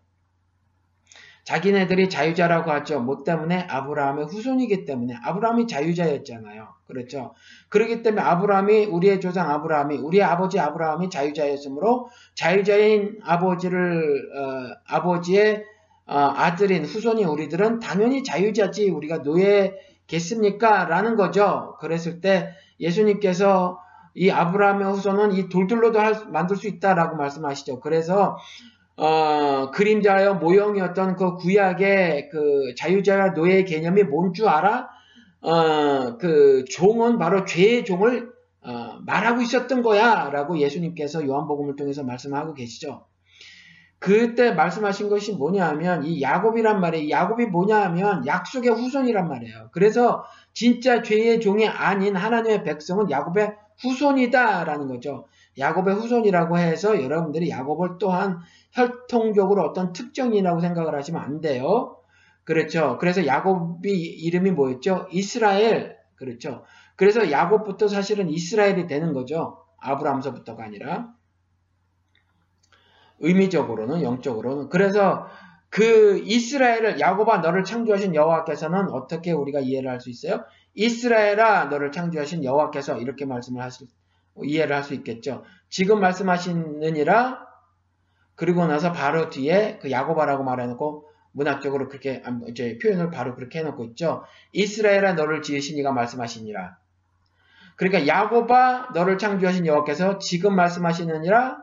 자기네들이 자유자라고 하죠. 뭐 때문에 아브라함의 후손이기 때문에 아브라함이 자유자였잖아요. 그렇죠. 그렇기 때문에 아브라함이 우리의 조상 아브라함이 우리의 아버지 아브라함이 자유자였으므로 자유자인 아버지를 어, 아버지의 어, 아들인 후손이 우리들은 당연히 자유자지 우리가 노예겠습니까? 라는 거죠. 그랬을 때 예수님께서 이 아브라함의 후손은 이 돌들로도 할, 만들 수 있다라고 말씀하시죠. 그래서 어, 그림자여 모형이었던 그 구약의 그 자유자와 노예 개념이 뭔 줄 알아? 어, 그 종은 바로 죄의 종을 어, 말하고 있었던 거야 라고 예수님께서 요한복음을 통해서 말씀하고 계시죠. 그때 말씀하신 것이 뭐냐 하면 이 야곱이란 말이에요. 야곱이 뭐냐 하면 약속의 후손이란 말이에요. 그래서 진짜 죄의 종이 아닌 하나님의 백성은 야곱의 후손이다라는 거죠. 야곱의 후손이라고 해서 여러분들이 야곱을 또한 혈통적으로 어떤 특정이라고 생각을 하시면 안 돼요. 그렇죠. 그래서 야곱이 이름이 뭐였죠? 이스라엘. 그렇죠. 그래서 야곱부터 사실은 이스라엘이 되는 거죠. 아브라함서부터가 아니라. 의미적으로는 영적으로는 그래서 그 이스라엘을 야곱아 너를 창조하신 여호와께서는 어떻게 우리가 이해를 할 수 있어요? 이스라엘아 너를 창조하신 여호와께서 이렇게 말씀을 하실 이해를 할 수 있겠죠. 지금 말씀하시느니라 그리고 나서 바로 뒤에 그 야고바라고 말해놓고 문학적으로 그렇게 이제 표현을 바로 그렇게 해놓고 있죠. 이스라엘아 너를 지으신 이가 말씀하시니라. 그러니까 야고바 너를 창조하신 여호와께서 지금 말씀하시느니라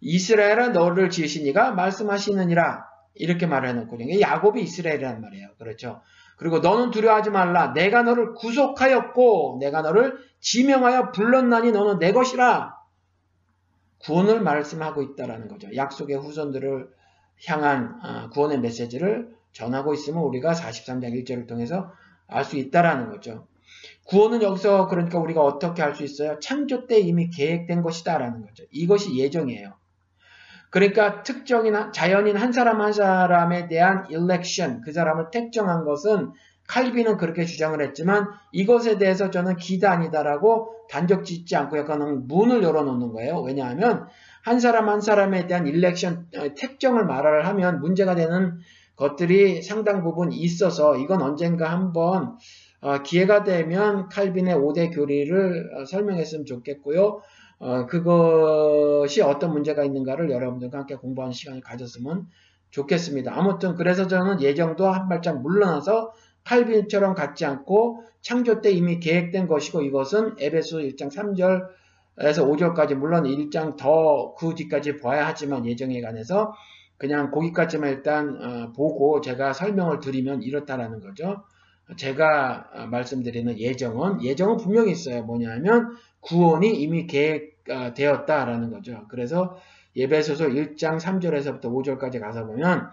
이스라엘아 너를 지으신 이가 말씀하시느니라 이렇게 말해놓거든요. 야곱이 이스라엘이란 말이에요. 그렇죠. 그리고 너는 두려워하지 말라. 내가 너를 구속하였고 내가 너를 지명하여 불렀나니 너는 내 것이라. 구원을 말씀하고 있다라는 거죠. 약속의 후손들을 향한 아, 구원의 메시지를 전하고 있으면 우리가 43장 1절을 통해서 알 수 있다라는 거죠. 구원은 여기서 그러니까 우리가 어떻게 할 수 있어요? 창조 때 이미 계획된 것이다라는 거죠. 이것이 예정이에요. 그러니까 특정인 자연인 한 사람 한 사람에 대한 일렉션, 그 사람을 택정한 것은 칼비는 그렇게 주장을 했지만 이것에 대해서 저는 기다 아니다라고 단적 짓지 않고 약간 문을 열어놓는 거예요. 왜냐하면 한 사람 한 사람에 대한 일렉션, 어, 택정을 말을 하면 문제가 되는 것들이 상당 부분 있어서 이건 언젠가 한번 어, 기회가 되면 칼빈의 5대 교리를 어, 설명했으면 좋겠고요. 어, 그것이 어떤 문제가 있는가를 여러분들과 함께 공부하는 시간을 가졌으면 좋겠습니다. 아무튼 그래서 저는 예정도 한 발짝 물러나서 칼빈처럼 갖지 않고 창조 때 이미 계획된 것이고 이것은 에베소 1장 3절에서 5절까지 물론 1장 더 그 뒤까지 봐야 하지만 예정에 관해서 그냥 거기까지만 일단 어, 보고 제가 설명을 드리면 이렇다라는 거죠. 제가 말씀드리는 예정은 예정은 분명히 있어요. 뭐냐면 구원이 이미 계획되었다라는 거죠. 그래서 예배소서 1장 3절에서부터 5절까지 가서 보면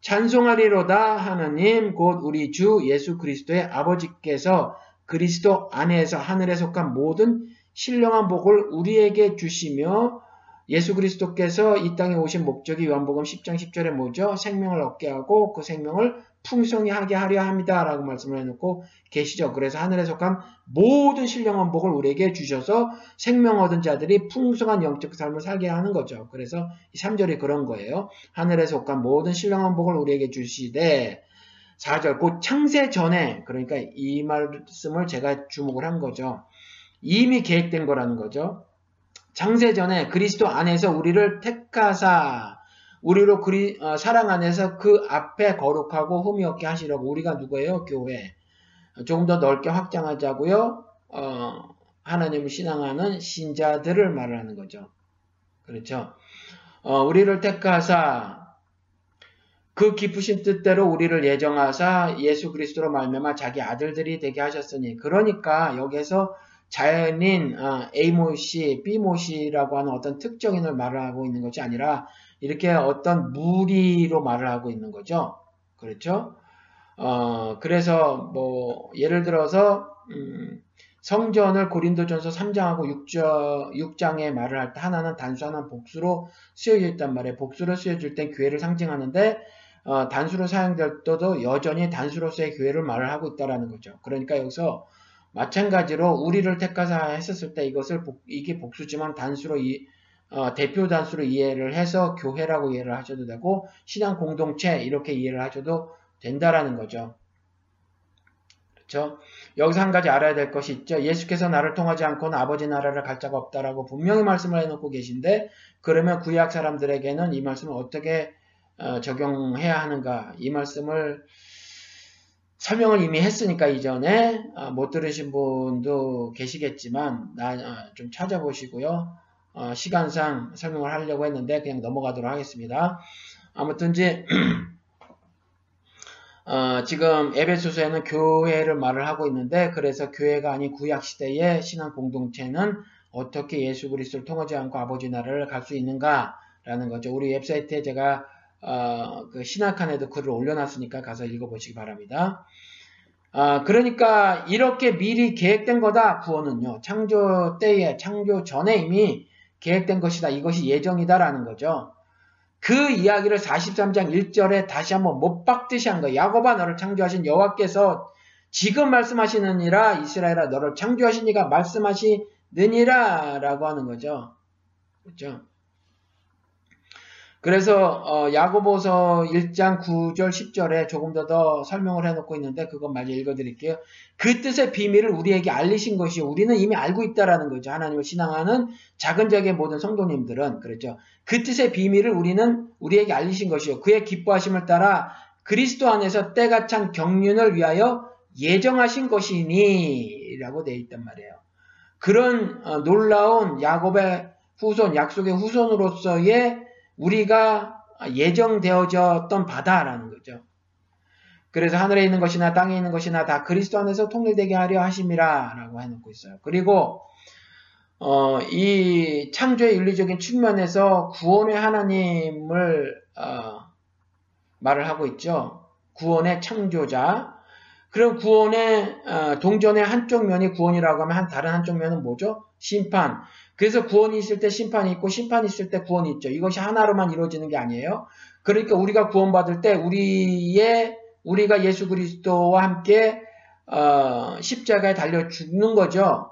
찬송하리로다 하느님 곧 우리 주 예수 그리스도의 아버지께서 그리스도 안에서 하늘에 속한 모든 신령한 복을 우리에게 주시며 예수 그리스도께서 이 땅에 오신 목적이 요한복음 10장 10절에 뭐죠? 생명을 얻게 하고 그 생명을 풍성히 하게 하려 합니다. 라고 말씀을 해놓고 계시죠. 그래서 하늘에 속한 모든 신령한 복을 우리에게 주셔서 생명 얻은 자들이 풍성한 영적 삶을 살게 하는 거죠. 그래서 이 3절이 그런 거예요. 하늘에 속한 모든 신령한 복을 우리에게 주시되 4절 곧 창세 전에 그러니까 이 말씀을 제가 주목을 한 거죠. 이미 계획된 거라는 거죠. 창세 전에 그리스도 안에서 우리를 택하사 우리로 그리, 어, 사랑 안에서 그 앞에 거룩하고 흠이 없게 하시려고 우리가 누구예요? 교회. 조금 더 넓게 확장하자고요. 어, 하나님을 신앙하는 신자들을 말하는 거죠. 그렇죠. 어, 우리를 택하사 그 깊으신 뜻대로 우리를 예정하사 예수 그리스도로 말미암아 자기 아들들이 되게 하셨으니 그러니까 여기에서 자연인 어, A모 씨, B모 씨라고 하는 어떤 특정인을 말하고 있는 것이 아니라 이렇게 어떤 무리로 말을 하고 있는 거죠. 그렇죠? 어, 그래서 뭐 예를 들어서 음, 성전을 고린도전서 3장하고 6장, 6장에 말을 할 때 하나는 단순한 복수로 쓰여져 있단 말이에요. 복수로 쓰여질 땐 교회를 상징하는데 어, 단수로 사용될 때도 여전히 단수로서의 교회를 말을 하고 있다라는 거죠. 그러니까 여기서 마찬가지로 우리를 택하사 했었을 때 이것을 복, 이게 복수지만 단수로 이, 어, 대표 단수로 이해를 해서 교회라고 이해를 하셔도 되고 신앙 공동체 이렇게 이해를 하셔도 된다라는 거죠. 그렇죠? 여기서 한 가지 알아야 될 것이 있죠. 예수께서 나를 통하지 않고는 아버지 나라를 갈 자가 없다라고 분명히 말씀을 해놓고 계신데 그러면 구약 사람들에게는 이 말씀을 어떻게 어, 적용해야 하는가 이 말씀을 설명을 이미 했으니까 이전에 어, 못 들으신 분도 계시겠지만 나좀 어, 찾아보시고요. 어, 시간상 설명을 하려고 했는데 그냥 넘어가도록 하겠습니다. 아무튼 이제 어, 지금 에베소서에는 교회를 말을 하고 있는데 그래서 교회가 아닌 구약 시대의 신앙 공동체는 어떻게 예수 그리스도를 통하지 않고 아버지 나라를 갈 수 있는가라는 거죠. 우리 웹사이트에 제가 어, 그 신학칸에도 글을 올려놨으니까 가서 읽어보시기 바랍니다. 어, 그러니까 이렇게 미리 계획된 거다 구원은요. 창조 때에 창조 전에 이미 계획된 것이다. 이것이 예정이다라는 거죠. 그 이야기를 43장 1절에 다시 한번 못 박듯이 한 거예요. 야곱아 너를 창조하신 여호와께서 지금 말씀하시느니라 이스라엘아 너를 창조하시니가 말씀하시느니라 라고 하는 거죠. 그렇죠? 그래서 어, 야고보서 1장 9절 10절에 조금 더 더 설명을 해놓고 있는데 그것 마저 읽어드릴게요. 그 뜻의 비밀을 우리에게 알리신 것이 우리는 이미 알고 있다라는 거죠. 하나님을 신앙하는 작은 적의 모든 성도님들은 그렇죠. 그 뜻의 비밀을 우리는 우리에게 알리신 것이요. 그의 기뻐하심을 따라 그리스도 안에서 때가 찬 경륜을 위하여 예정하신 것이니 라고 되어 있단 말이에요. 그런 어, 놀라운 야곱의 후손, 약속의 후손으로서의 우리가 예정되어졌던 바다라는 거죠. 그래서 하늘에 있는 것이나 땅에 있는 것이나 다 그리스도 안에서 통일되게 하려 하심이라 라고 해놓고 있어요. 그리고 어, 이 창조의 윤리적인 측면에서 구원의 하나님을 어, 말을 하고 있죠. 구원의 창조자. 그럼 구원의 어, 동전의 한쪽 면이 구원이라고 하면 한 다른 한쪽 면은 뭐죠? 심판. 그래서 구원이 있을 때 심판이 있고 심판이 있을 때 구원이 있죠. 이것이 하나로만 이루어지는 게 아니에요. 그러니까 우리가 구원받을 때 우리의 우리가 예수 그리스도와 함께 어, 십자가에 달려 죽는 거죠.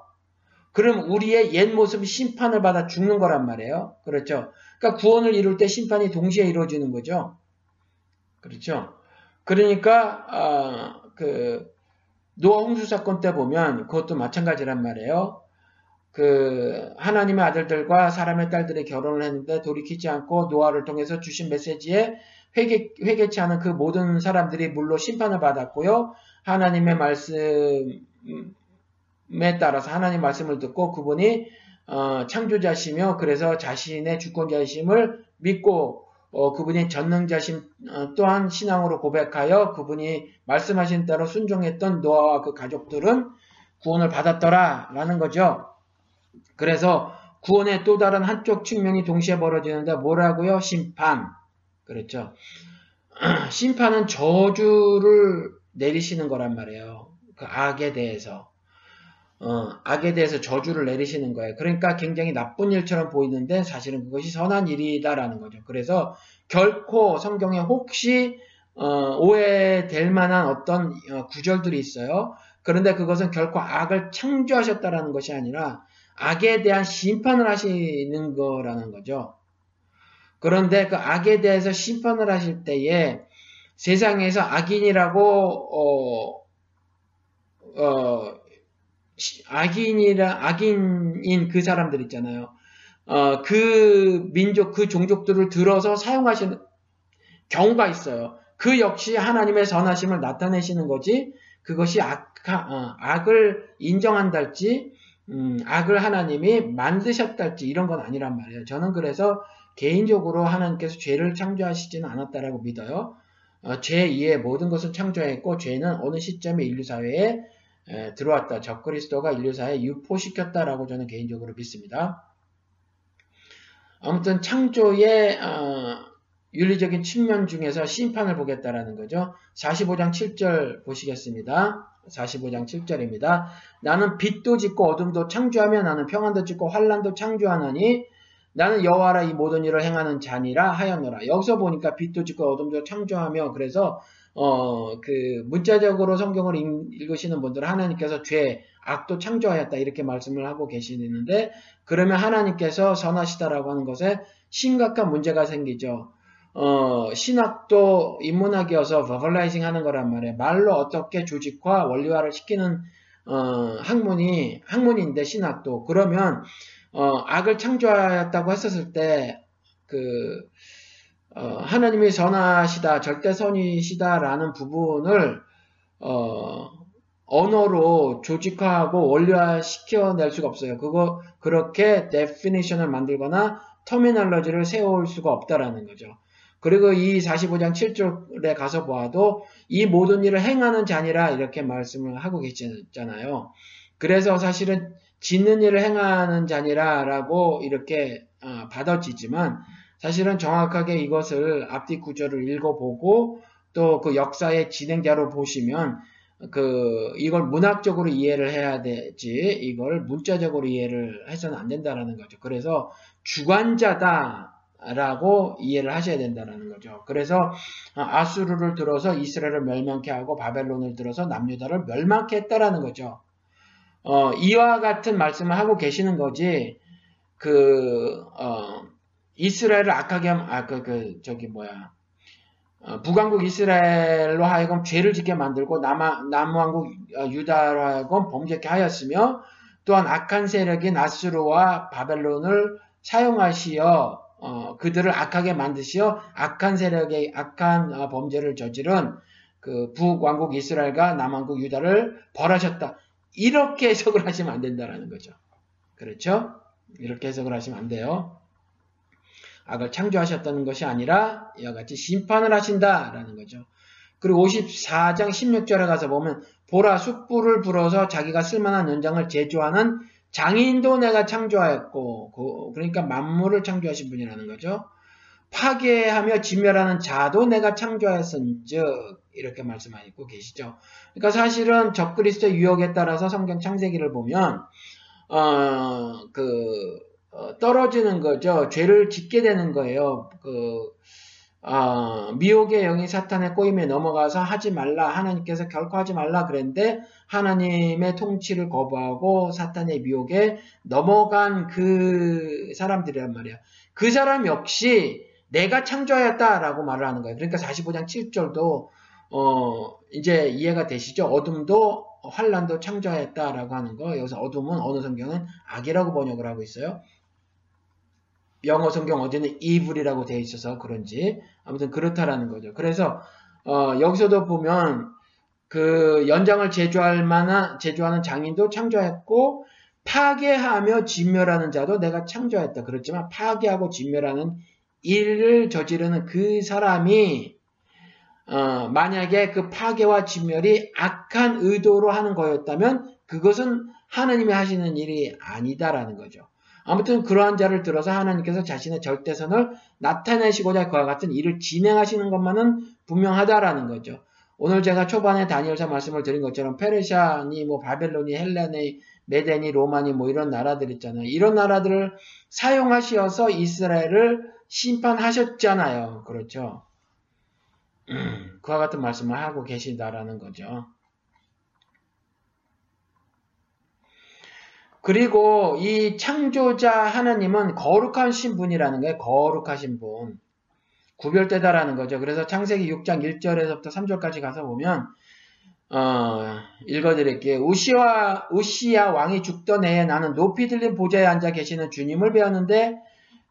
그럼 우리의 옛 모습이 심판을 받아 죽는 거란 말이에요. 그렇죠. 그러니까 구원을 이룰 때 심판이 동시에 이루어지는 거죠. 그렇죠. 그러니까 어, 그 노아 홍수 사건 때 보면 그것도 마찬가지란 말이에요. 그 하나님의 아들들과 사람의 딸들이 결혼을 했는데 돌이키지 않고 노아를 통해서 주신 메시지에 회개, 회개치 않은 그 모든 사람들이 물로 심판을 받았고요. 하나님의 말씀에 따라서 하나님 말씀을 듣고 그분이 어, 창조자시며 그래서 자신의 주권자이심을 믿고 어, 그분이 전능자심 어, 또한 신앙으로 고백하여 그분이 말씀하신 대로 순종했던 노아와 그 가족들은 구원을 받았더라라는 거죠. 그래서 구원의 또 다른 한쪽 측면이 동시에 벌어지는데 뭐라고요? 심판. 그렇죠. 심판은 저주를 내리시는 거란 말이에요. 그 악에 대해서. 어, 악에 대해서 저주를 내리시는 거예요. 그러니까 굉장히 나쁜 일처럼 보이는데 사실은 그것이 선한 일이다라는 거죠. 그래서 결코 성경에 혹시 어, 오해될 만한 어떤 어, 구절들이 있어요. 그런데 그것은 결코 악을 창조하셨다라는 것이 아니라 악에 대한 심판을 하시는 거라는 거죠. 그런데 그 악에 대해서 심판을 하실 때에 세상에서 악인이라고 어, 어, 악인이라 악인인 그 사람들 있잖아요. 어, 그 민족 그 종족들을 들어서 사용하시는 경우가 있어요. 그 역시 하나님의 선하심을 나타내시는 거지 그것이 악, 어, 악을 인정한달지 음, 악을 하나님이 만드셨달지 이런 건 아니란 말이에요. 저는 그래서 개인적으로 하나님께서 죄를 창조하시지는 않았다라고 믿어요. 어, 죄 이에 모든 것을 창조했고 죄는 어느 시점에 인류 사회에 에, 들어왔다. 적그리스도가 인류 사회에 유포시켰다라고 저는 개인적으로 믿습니다. 아무튼 창조의 어, 윤리적인 측면 중에서 심판을 보겠다라는 거죠. 45장 7절 보시겠습니다. 45장 7절입니다. 나는 빛도 짓고 어둠도 창조하며 나는 평안도 짓고 환란도 창조하나니 나는 여호와라 이 모든 일을 행하는 자니라 하였노라. 여기서 보니까 빛도 짓고 어둠도 창조하며 그래서 어 그 문자적으로 성경을 읽으시는 분들은 하나님께서 죄, 악도 창조하였다 이렇게 말씀을 하고 계시는데 그러면 하나님께서 선하시다라고 하는 것에 심각한 문제가 생기죠. 어, 신학도 인문학이어서 버벌라이징 하는 거란 말이에요. 말로 어떻게 조직화, 원리화를 시키는 어, 학문이 학문인데 신학도 그러면 어, 악을 창조하였다고 했었을 때그 어, 하나님이 선하시다, 절대 선이시다라는 부분을 어, 언어로 조직화하고 원리화 시켜낼 수가 없어요. 그거 그렇게 definition을 만들거나 terminology를 세울 수가 없다라는 거죠. 그리고 이 45장 7절에 가서 보아도 이 모든 일을 행하는 자니라 이렇게 말씀을 하고 계시잖아요. 그래서 사실은 짓는 일을 행하는 자니라라고 이렇게 어, 받아지지만 사실은 정확하게 이것을 앞뒤 구절을 읽어보고 또 그 역사의 진행자로 보시면 그 이걸 문학적으로 이해를 해야 되지 이걸 문자적으로 이해를 해서는 안 된다라는 거죠. 그래서 주관자다 라고 이해를 하셔야 된다는 거죠. 그래서 아수르를 들어서 이스라엘을 멸망케 하고 바벨론을 들어서 남유다를 멸망케 했다라는 거죠. 어, 이와 같은 말씀을 하고 계시는 거지, 그, 어, 이스라엘을 악하게 함, 아, 그, 그, 저기, 뭐야. 어, 북왕국 이스라엘로 하여금 죄를 짓게 만들고 남아, 남왕국 어, 유다로 하여금 범죄케 하였으며 또한 악한 세력인 아수르와 바벨론을 사용하시어 어, 그들을 악하게 만드시어 악한 세력의 악한 어, 범죄를 저지른 그 북왕국 이스라엘과 남왕국 유다를 벌하셨다. 이렇게 해석을 하시면 안 된다라는 거죠. 그렇죠? 이렇게 해석을 하시면 안 돼요. 악을 창조하셨다는 것이 아니라 이와 같이 심판을 하신다라는 거죠. 그리고 54장 16절에 가서 보면 보라 숯불을 불어서 자기가 쓸만한 연장을 제조하는 장인도 내가 창조하였고 그러니까 만물을 창조하신 분이라는 거죠. 파괴하며 진멸하는 자도 내가 창조하였은즉 이렇게 말씀하고 계시죠. 그러니까 사실은 적그리스도의 유혹에 따라서 성경 창세기를 보면 어그 어, 떨어지는 거죠. 죄를 짓게 되는 거예요. 그 어, 미혹의 영이 사탄의 꼬임에 넘어가서 하지 말라 하나님께서 결코 하지 말라 그랬는데 하나님의 통치를 거부하고 사탄의 미혹에 넘어간 그 사람들이란 말이야. 그 사람 역시 내가 창조하였다라고 말을 하는 거예요. 그러니까 45장 7절도 어, 이제 이해가 되시죠? 어둠도 환란도 창조하였다라고 하는 거. 여기서 어둠은 어느 성경은 악이라고 번역을 하고 있어요. 영어 성경 어디는 evil이라고 되어 있어서 그런지 아무튼 그렇다라는 거죠. 그래서 어, 여기서도 보면 그 연장을 제조할 만한 제조하는 장인도 창조했고 파괴하며 진멸하는 자도 내가 창조했다. 그렇지만 파괴하고 진멸하는 일을 저지르는 그 사람이 어, 만약에 그 파괴와 진멸이 악한 의도로 하는 거였다면 그것은 하느님이 하시는 일이 아니다라는 거죠. 아무튼 그러한 자를 들어서 하나님께서 자신의 절대선을 나타내시고자 그와 같은 일을 진행하시는 것만은 분명하다라는 거죠. 오늘 제가 초반에 다니엘서 말씀을 드린 것처럼 페르시아니, 뭐 바벨론이, 헬레니, 메데니, 로마니 뭐 이런 나라들 있잖아요. 이런 나라들을 사용하시어서 이스라엘을 심판하셨잖아요. 그렇죠. 그와 같은 말씀을 하고 계신다라는 거죠. 그리고 이 창조자 하나님은 거룩하신 분이라는 거예요. 거룩하신 분. 구별되다라는 거죠. 그래서 창세기 6장 1절에서부터 3절까지 가서 보면 어, 읽어드릴게요. 우시와 우시야 왕이 죽던 해에 나는 높이 들린 보좌에 앉아 계시는 주님을 배웠는데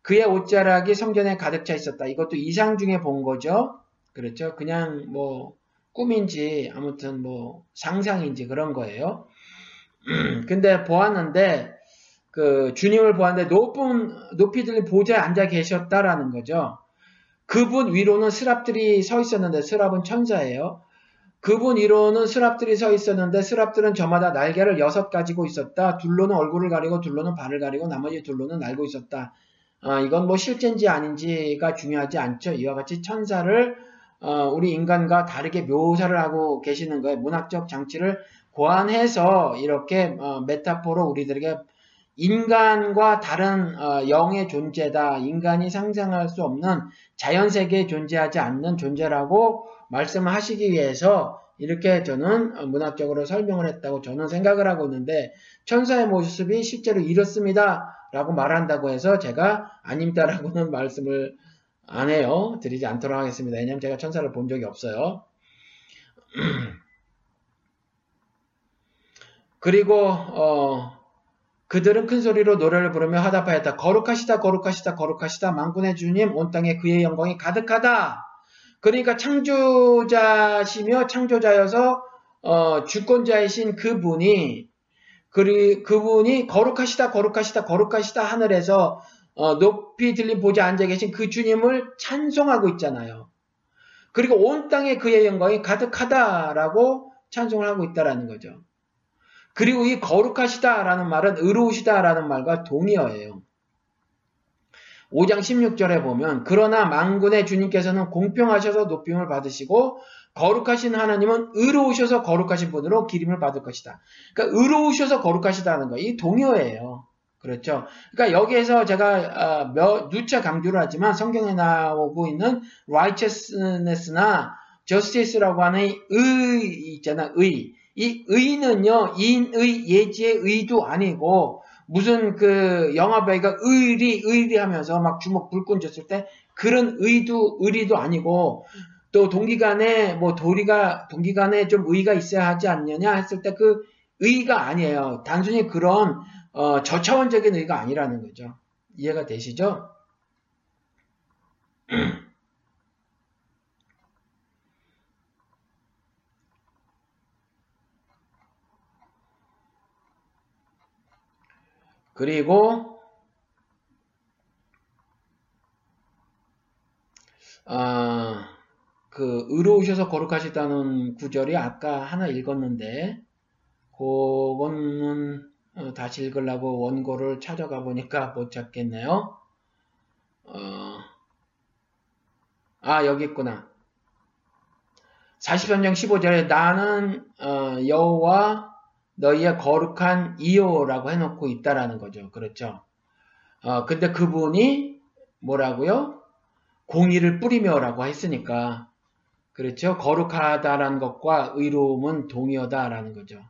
그의 옷자락이 성전에 가득 차 있었다. 이것도 이상 중에 본 거죠. 그렇죠. 그냥 뭐 꿈인지 아무튼 뭐 상상인지 그런 거예요. 근데 보았는데 그 주님을 보았는데 높은 높이 들린 보좌에 앉아 계셨다라는 거죠. 그분 위로는 스랍들이 서 있었는데 스랍은 천사예요. 그분 위로는 스랍들이 서 있었는데 스랍들은 저마다 날개를 여섯 가지고 있었다. 둘로는 얼굴을 가리고 둘로는 발을 가리고 나머지 둘로는 날고 있었다. 어, 이건 뭐 실제인지 아닌지가 중요하지 않죠. 이와 같이 천사를 어, 우리 인간과 다르게 묘사를 하고 계시는 거예요. 문학적 장치를 고안해서 이렇게 어, 메타포로 우리들에게 인간과 다른 어, 영의 존재다. 인간이 상상할 수 없는 자연 세계에 존재하지 않는 존재라고 말씀을 하시기 위해서 이렇게 저는 문학적으로 설명을 했다고 저는 생각을 하고 있는데 천사의 모습이 실제로 이렇습니다. 라고 말한다고 해서 제가 아닙니다라고는 말씀을 안 해요. 드리지 않도록 하겠습니다. 왜냐하면 제가 천사를 본 적이 없어요. 그리고 어, 그들은 큰 소리로 노래를 부르며 하다파였다. 거룩하시다 거룩하시다 거룩하시다 만군의 주님 온 땅에 그의 영광이 가득하다. 그러니까 창조자시며 창조자여서 어, 주권자이신 그분이 그리, 그분이 거룩하시다 거룩하시다 거룩하시다 하늘에서 어, 높이 들린 보좌 앉아 계신 그 주님을 찬송하고 있잖아요. 그리고 온 땅에 그의 영광이 가득하다라고 찬송을 하고 있다라는 거죠. 그리고 이 거룩하시다라는 말은 의로우시다라는 말과 동의어예요. 5장 16절에 보면 그러나 망군의 주님께서는 공평하셔서 높임을 받으시고 거룩하신 하나님은 의로우셔서 거룩하신 분으로 기림을 받을 것이다. 그러니까 의로우셔서 거룩하시다는 거. 이 동요예요. 그렇죠. 그러니까 여기에서 제가 어, 몇 누차 강조를 하지만 성경에 나오고 있는 righteousness나 justice라고 하는 의 있잖아. 의. 이 의는요, 인의 예지의 의도 아니고 무슨 그 영화 배우가 의리 의리 하면서 막 주먹 불끈 졌을 때 그런 의도 의리도 아니고 또 동기간에 뭐 도리가 동기간에 좀 의가 있어야 하지 않느냐 했을 때그 의가 아니에요. 단순히 그런 어, 저차원적인 의가 아니라는 거죠. 이해가 되시죠? 그리고 아, 그 의로우셔서 거룩하시다는 구절이 아까 하나 읽었는데 그거는 어, 다시 읽으려고 원고를 찾아가 보니까 못 찾겠네요. 어, 아 여기 있구나. 43장 15절에 나는 어, 여호와 너희의 거룩한 이요라고 해놓고 있다라는 거죠. 그렇죠. 어, 근데 그분이 뭐라고요? 공의를 뿌리며라고 했으니까 그렇죠. 거룩하다라는 것과 의로움은 동의어다라는 거죠.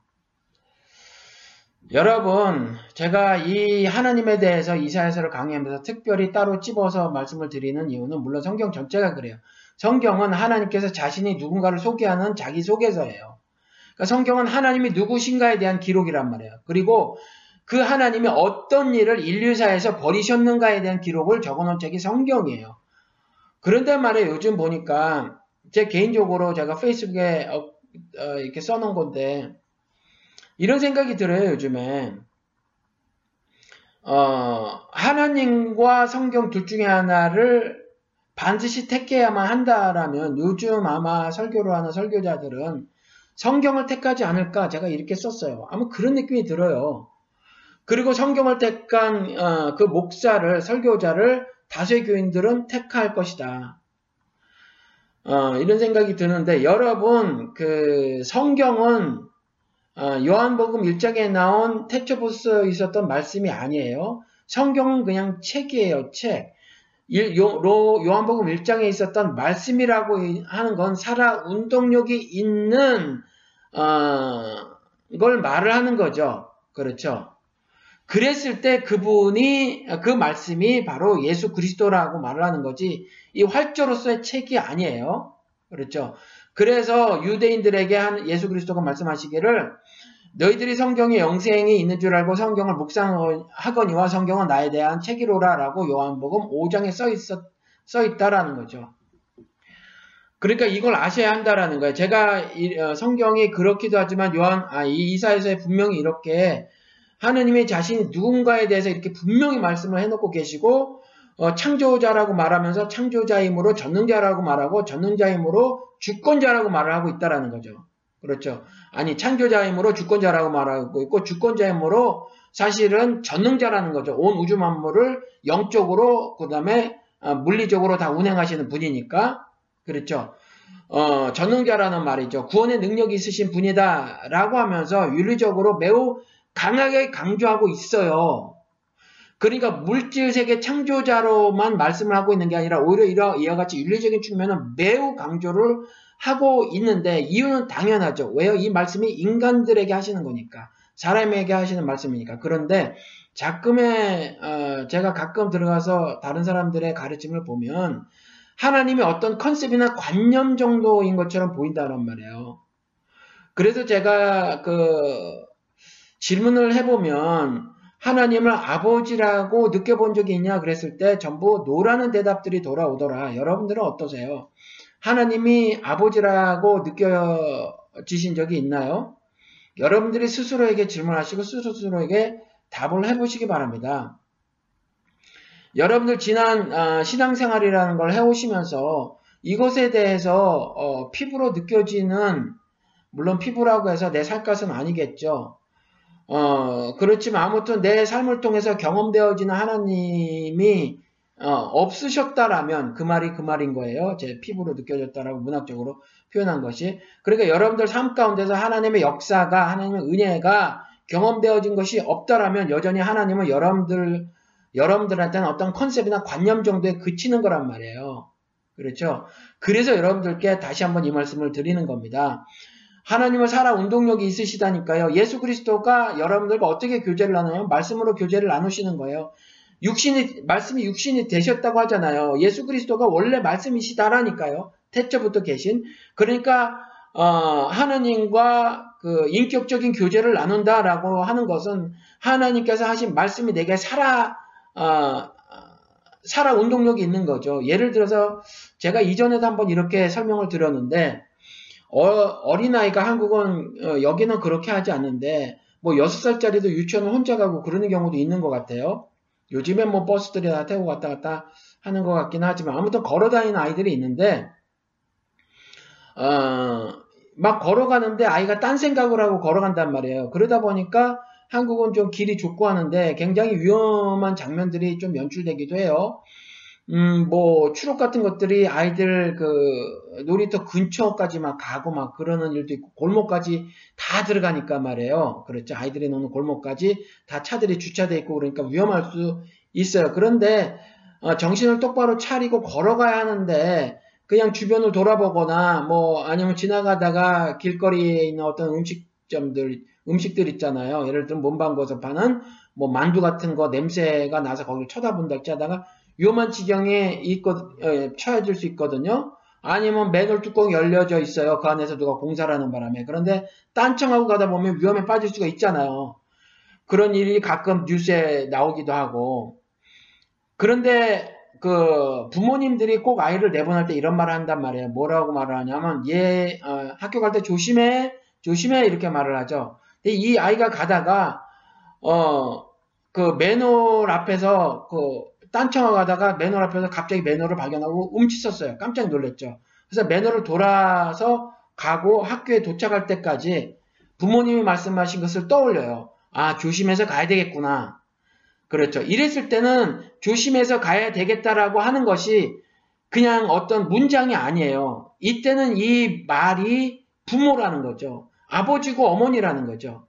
여러분, 제가 이 하나님에 대해서 이사야서를 강의하면서 특별히 따로 찝어서 말씀을 드리는 이유는 물론 성경 전체가 그래요. 성경은 하나님께서 자신이 누군가를 소개하는 자기 소개서예요. 그러니까 성경은 하나님이 누구신가에 대한 기록이란 말이에요. 그리고 그 하나님이 어떤 일을 인류사에서 버리셨는가에 대한 기록을 적어놓은 책이 성경이에요. 그런데 말이에요. 요즘 보니까 제 개인적으로 제가 페이스북에 어, 어, 이렇게 써놓은 건데 이런 생각이 들어요. 요즘에 어, 하나님과 성경 둘 중에 하나를 반드시 택해야만 한다라면 요즘 아마 설교를 하는 설교자들은 성경을 택하지 않을까 제가 이렇게 썼어요. 아마 그런 느낌이 들어요. 그리고 성경을 택한 어, 그 목사를 설교자를 다수의 교인들은 택할 것이다. 어, 이런 생각이 드는데 여러분 그 성경은 어, 요한복음 1장에 나온 테초보스에 있었던 말씀이 아니에요. 성경은 그냥 책이에요. 책. 요, 요한복음 1장에 있었던 말씀이라고 하는 건 살아 운동력이 있는 어, 걸 말을 하는 거죠. 그렇죠. 그랬을 때 그분이 그 말씀이 바로 예수 그리스도라고 말을 하는 거지 이 활조로서의 책이 아니에요. 그렇죠. 그래서 유대인들에게 한 예수 그리스도가 말씀하시기를 너희들이 성경에 영생이 있는 줄 알고 성경을 묵상하거니와 성경은 나에 대한 책이로라라고 요한복음 5장에 써 있어 써 있다라는 거죠. 그러니까 이걸 아셔야 한다라는 거예요. 제가 이, 어, 성경이 그렇기도 하지만 요한 아, 이 이사에서 분명히 이렇게 하느님의 자신이 누군가에 대해서 이렇게 분명히 말씀을 해놓고 계시고 어, 창조자라고 말하면서 창조자임으로 전능자라고 말하고 전능자임으로 주권자라고 말을 하고 있다라는 거죠. 그렇죠. 아니 창조자임으로 주권자라고 말하고 있고 주권자임으로 사실은 전능자라는 거죠. 온 우주 만물을 영적으로 그다음에 어, 물리적으로 다 운행하시는 분이니까 그렇죠. 어, 전능자라는 말이죠. 구원의 능력이 있으신 분이다라고 하면서 윤리적으로 매우 강하게 강조하고 있어요. 그러니까 물질 세계 창조자로만 말씀을 하고 있는 게 아니라 오히려 이와 같이 윤리적인 측면은 매우 강조를 하고 있는데 이유는 당연하죠. 왜요? 이 말씀이 인간들에게 하시는 거니까. 사람에게 하시는 말씀이니까. 그런데 가끔의 어, 제가 가끔 들어가서 다른 사람들의 가르침을 보면 하나님이 어떤 컨셉이나 관념 정도인 것처럼 보인다는 말이에요. 그래서 제가 그 질문을 해보면 하나님을 아버지라고 느껴본 적이 있냐 그랬을 때 전부 노라는 대답들이 돌아오더라. 여러분들은 어떠세요? 하나님이 아버지라고 느껴지신 적이 있나요? 여러분들이 스스로에게 질문하시고 스스로에게 답을 해보시기 바랍니다. 여러분들 지난 아, 신앙생활이라는 걸 해오시면서 이것에 대해서 어, 피부로 느껴지는 물론 피부라고 해서 내 살갗은 아니겠죠. 어, 그렇지만 아무튼 내 삶을 통해서 경험되어지는 하나님이 어, 없으셨다라면 그 말이 그 말인 거예요. 제 피부로 느껴졌다라고 문학적으로 표현한 것이. 그러니까 여러분들 삶 가운데서 하나님의 역사가 하나님의 은혜가 경험되어진 것이 없다라면 여전히 하나님은 여러분들 여러분들한테는 어떤 컨셉이나 관념 정도에 그치는 거란 말이에요. 그렇죠? 그래서 여러분들께 다시 한번 이 말씀을 드리는 겁니다. 하나님은 살아 운동력이 있으시다니까요. 예수 그리스도가 여러분들과 어떻게 교제를 나눠요? 말씀으로 교제를 나누시는 거예요. 육신이 말씀이 육신이 되셨다고 하잖아요. 예수 그리스도가 원래 말씀이시다라니까요. 태초부터 계신. 그러니까 어, 하나님과 그 인격적인 교제를 나눈다라고 하는 것은 하나님께서 하신 말씀이 내게 살아 어, 살아 운동력이 있는 거죠. 예를 들어서 제가 이전에도 한번 이렇게 설명을 드렸는데 어, 린아이가 한국은 어, 여기는 그렇게 하지 않는데 뭐 6살짜리도 유치원을 혼자 가고 그러는 경우도 있는 것 같아요. 요즘엔 뭐 버스들이 다 태우고 왔다 갔다 하는 것 같긴 하지만 아무튼 걸어 다니는 아이들이 있는데 어, 막 걸어가는데 아이가 딴 생각을 하고 걸어간단 말이에요. 그러다 보니까 한국은 좀 길이 좁고 하는데 굉장히 위험한 장면들이 좀 연출되기도 해요. 음, 뭐, 추록 같은 것들이 아이들 그 놀이터 근처까지 막 가고 막 그러는 일도 있고, 골목까지 다 들어가니까 말이에요. 그렇죠. 아이들이 노는 골목까지 다 차들이 주차돼 있고 그러니까 위험할 수 있어요. 그런데, 어, 정신을 똑바로 차리고 걸어가야 하는데, 그냥 주변을 돌아보거나, 뭐, 아니면 지나가다가 길거리에 있는 어떤 음식점들, 음식들 있잖아요. 예를 들면 문방구에서 파는 뭐 만두 같은 거 냄새가 나서 거기를 쳐다본다지 하다가 위험한 지경에 있거, 어, 처해질 수 있거든요. 아니면 맨홀 뚜껑이 열려져 있어요. 그 안에서 누가 공사를 하는 바람에. 그런데 딴청하고 가다 보면 위험에 빠질 수가 있잖아요. 그런 일이 가끔 뉴스에 나오기도 하고. 그런데 그 부모님들이 꼭 아이를 내보낼 때 이런 말을 한단 말이에요. 뭐라고 말을 하냐면 얘 어, 학교 갈 때 조심해 조심해 이렇게 말을 하죠. 근데 이 아이가 가다가 어 그 맨홀 앞에서 그 딴청을 가다가 맨홀 앞에서 갑자기 맨홀을 발견하고 움츠었어요. 깜짝 놀랐죠. 그래서 맨홀을 돌아서 가고 학교에 도착할 때까지 부모님이 말씀하신 것을 떠올려요. 아, 조심해서 가야 되겠구나. 그렇죠. 이랬을 때는 조심해서 가야 되겠다라고 하는 것이 그냥 어떤 문장이 아니에요. 이때는 이 말이 부모라는 거죠. 아버지고 어머니라는 거죠.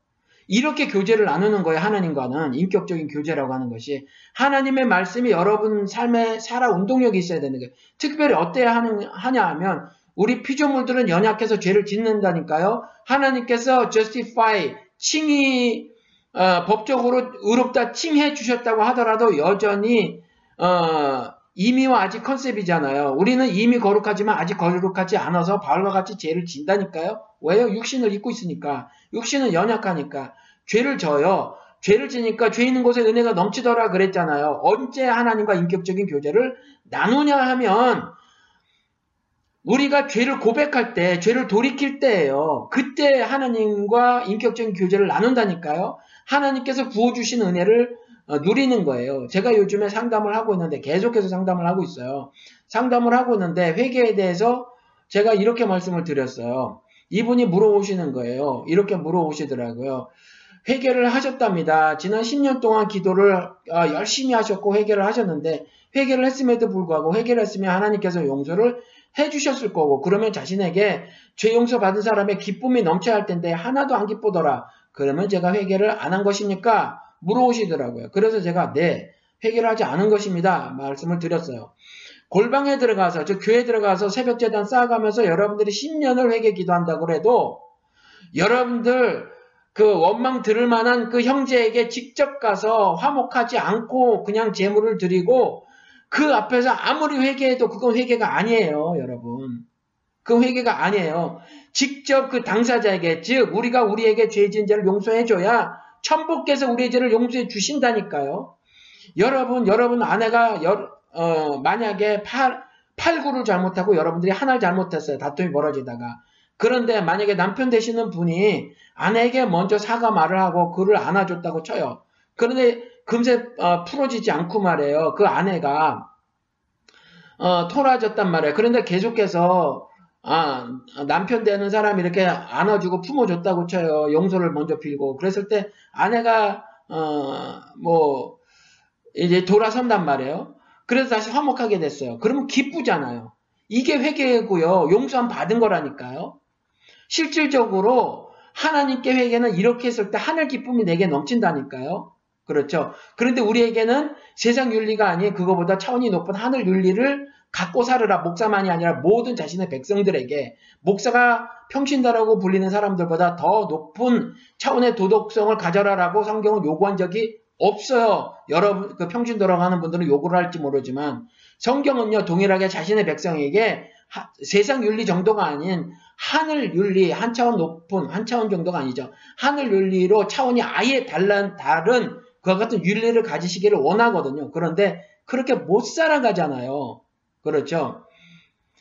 이렇게 교제를 나누는 거예요. 하나님과는 인격적인 교제라고 하는 것이 하나님의 말씀이 여러분 삶에 살아 운동력이 있어야 되는 거예요. 특별히 어때야 하는, 하냐 하면 우리 피조물들은 연약해서 죄를 짓는다니까요. 하나님께서 justify 칭의 어, 법적으로 의롭다 칭해 주셨다고 하더라도 여전히 어, 이미와 아직 concept이잖아요. 우리는 이미 거룩하지만 아직 거룩하지 않아서 바울과 같이 죄를 진다니까요. 왜요? 육신을 입고 있으니까. 육신은 연약하니까. 죄를 져요. 죄를 지니까 죄 있는 곳에 은혜가 넘치더라 그랬잖아요. 언제 하나님과 인격적인 교제를 나누냐 하면 우리가 죄를 고백할 때, 죄를 돌이킬 때예요. 그때 하나님과 인격적인 교제를 나눈다니까요. 하나님께서 부어주신 은혜를 어, 누리는 거예요. 제가 요즘에 상담을 하고 있는데 계속해서 상담을 하고 있어요. 상담을 하고 있는데 회개에 대해서 제가 이렇게 말씀을 드렸어요. 이분이 물어보시는 거예요. 이렇게 물어보시더라고요. 회개를 하셨답니다. 지난 10년 동안 기도를 어, 열심히 하셨고 회개를 하셨는데 회개를 했음에도 불구하고 회개를 했으면 하나님께서 용서를 해주셨을 거고 그러면 자신에게 죄 용서 받은 사람의 기쁨이 넘쳐야 할 텐데 하나도 안 기쁘더라. 그러면 제가 회개를 안 한 것입니까? 물어오시더라고요. 그래서 제가 네 회개를 하지 않은 것입니다. 말씀을 드렸어요. 골방에 들어가서 저 교회 들어가서 새벽 재단 쌓아가면서 여러분들이 10년을 회개 기도한다고 해도 여러분들 그 원망 들을 만한 그 형제에게 직접 가서 화목하지 않고 그냥 재물을 드리고 그 앞에서 아무리 회개해도 그건 회개가 아니에요, 여러분. 그 회개가 아니에요. 직접 그 당사자에게, 즉, 우리가 우리에게 죄 지은 죄를 용서해줘야 천복께서 우리의 죄를 용서해 주신다니까요. 여러분, 여러분 아내가 여, 어, 만약에 팔, 팔구를 잘못하고 여러분들이 하나를 잘못했어요. 다툼이 벌어지다가. 그런데 만약에 남편 되시는 분이 아내에게 먼저 사과 말을 하고 그를 안아줬다고 쳐요. 그런데 금세 어, 풀어지지 않고 말이에요. 그 아내가 어, 토라졌단 말이에요. 그런데 계속해서 아, 남편 되는 사람이 이렇게 안아주고 품어줬다고 쳐요. 용서를 먼저 빌고. 그랬을 때 아내가, 어, 뭐, 이제 돌아선단 말이에요. 그래서 다시 화목하게 됐어요. 그러면 기쁘잖아요. 이게 회개고요. 용서함 받은 거라니까요. 실질적으로 하나님께 회개는 이렇게 했을 때 하늘 기쁨이 내게 넘친다니까요. 그렇죠. 그런데 우리에게는 세상 윤리가 아닌 그거보다 차원이 높은 하늘 윤리를 갖고 살으라 목사만이 아니라 모든 자신의 백성들에게 목사가 평신다라고 불리는 사람들보다 더 높은 차원의 도덕성을 가져라라고 성경은 요구한 적이 없어요. 여러분 그 평신도라고 하는 분들은 요구를 할지 모르지만 성경은요 동일하게 자신의 백성에게 하, 세상 윤리 정도가 아닌 하늘 윤리 한 차원 높은 한 차원 정도가 아니죠. 하늘 윤리로 차원이 아예 다른 다른 그와 같은 윤리를 가지시기를 원하거든요. 그런데 그렇게 못 살아가잖아요. 그렇죠?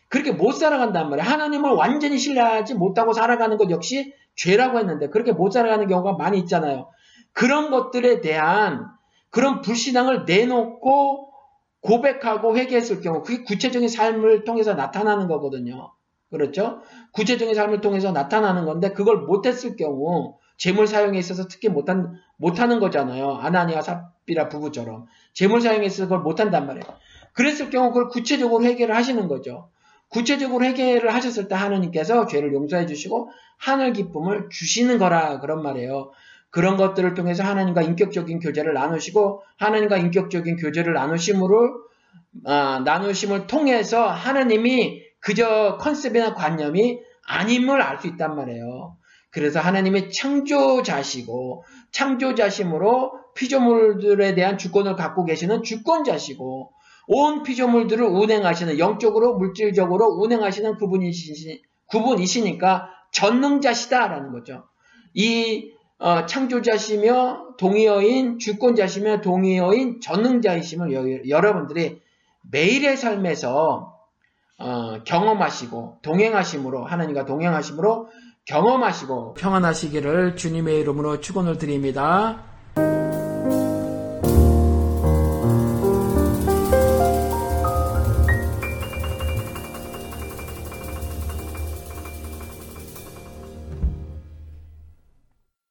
그렇게 못 살아간단 말이에요. 하나님을 완전히 신뢰하지 못하고 살아가는 것 역시 죄라고 했는데 그렇게 못 살아가는 경우가 많이 있잖아요. 그런 것들에 대한 그런 불신앙을 내놓고 고백하고 회개했을 경우 그게 구체적인 삶을 통해서 나타나는 거거든요. 그렇죠? 구체적인 삶을 통해서 나타나는 건데 그걸 못했을 경우 재물 사용에 있어서 특히 못한 못하는 거잖아요. 아나니아 삽비라 부부처럼 재물 사용에 있어서 그걸 못한단 말이에요. 그랬을 경우 그걸 구체적으로 회개를 하시는 거죠. 구체적으로 회개를 하셨을 때 하느님께서 죄를 용서해 주시고 하늘 기쁨을 주시는 거라 그런 말이에요. 그런 것들을 통해서 하나님과 인격적인 교제를 나누시고 하나님과 인격적인 교제를 나누심으로 아, 나누심을 통해서 하나님이 그저 컨셉이나 관념이 아님을 알 수 있단 말이에요. 그래서 하나님의 창조자시고 창조자심으로 피조물들에 대한 주권을 갖고 계시는 주권자시고 온 피조물들을 운행하시는 영적으로 물질적으로 운행하시는 그분이시, 그분이시니까 전능자시다라는 거죠. 이 어, 창조자시며 동의어인 주권자시며 동의어인 전능자이심을 여러분들이 매일의 삶에서 어, 경험하시고 동행하심으로 하나님과 동행하심으로 경험하시고 평안하시기를 주님의 이름으로 축원을 드립니다.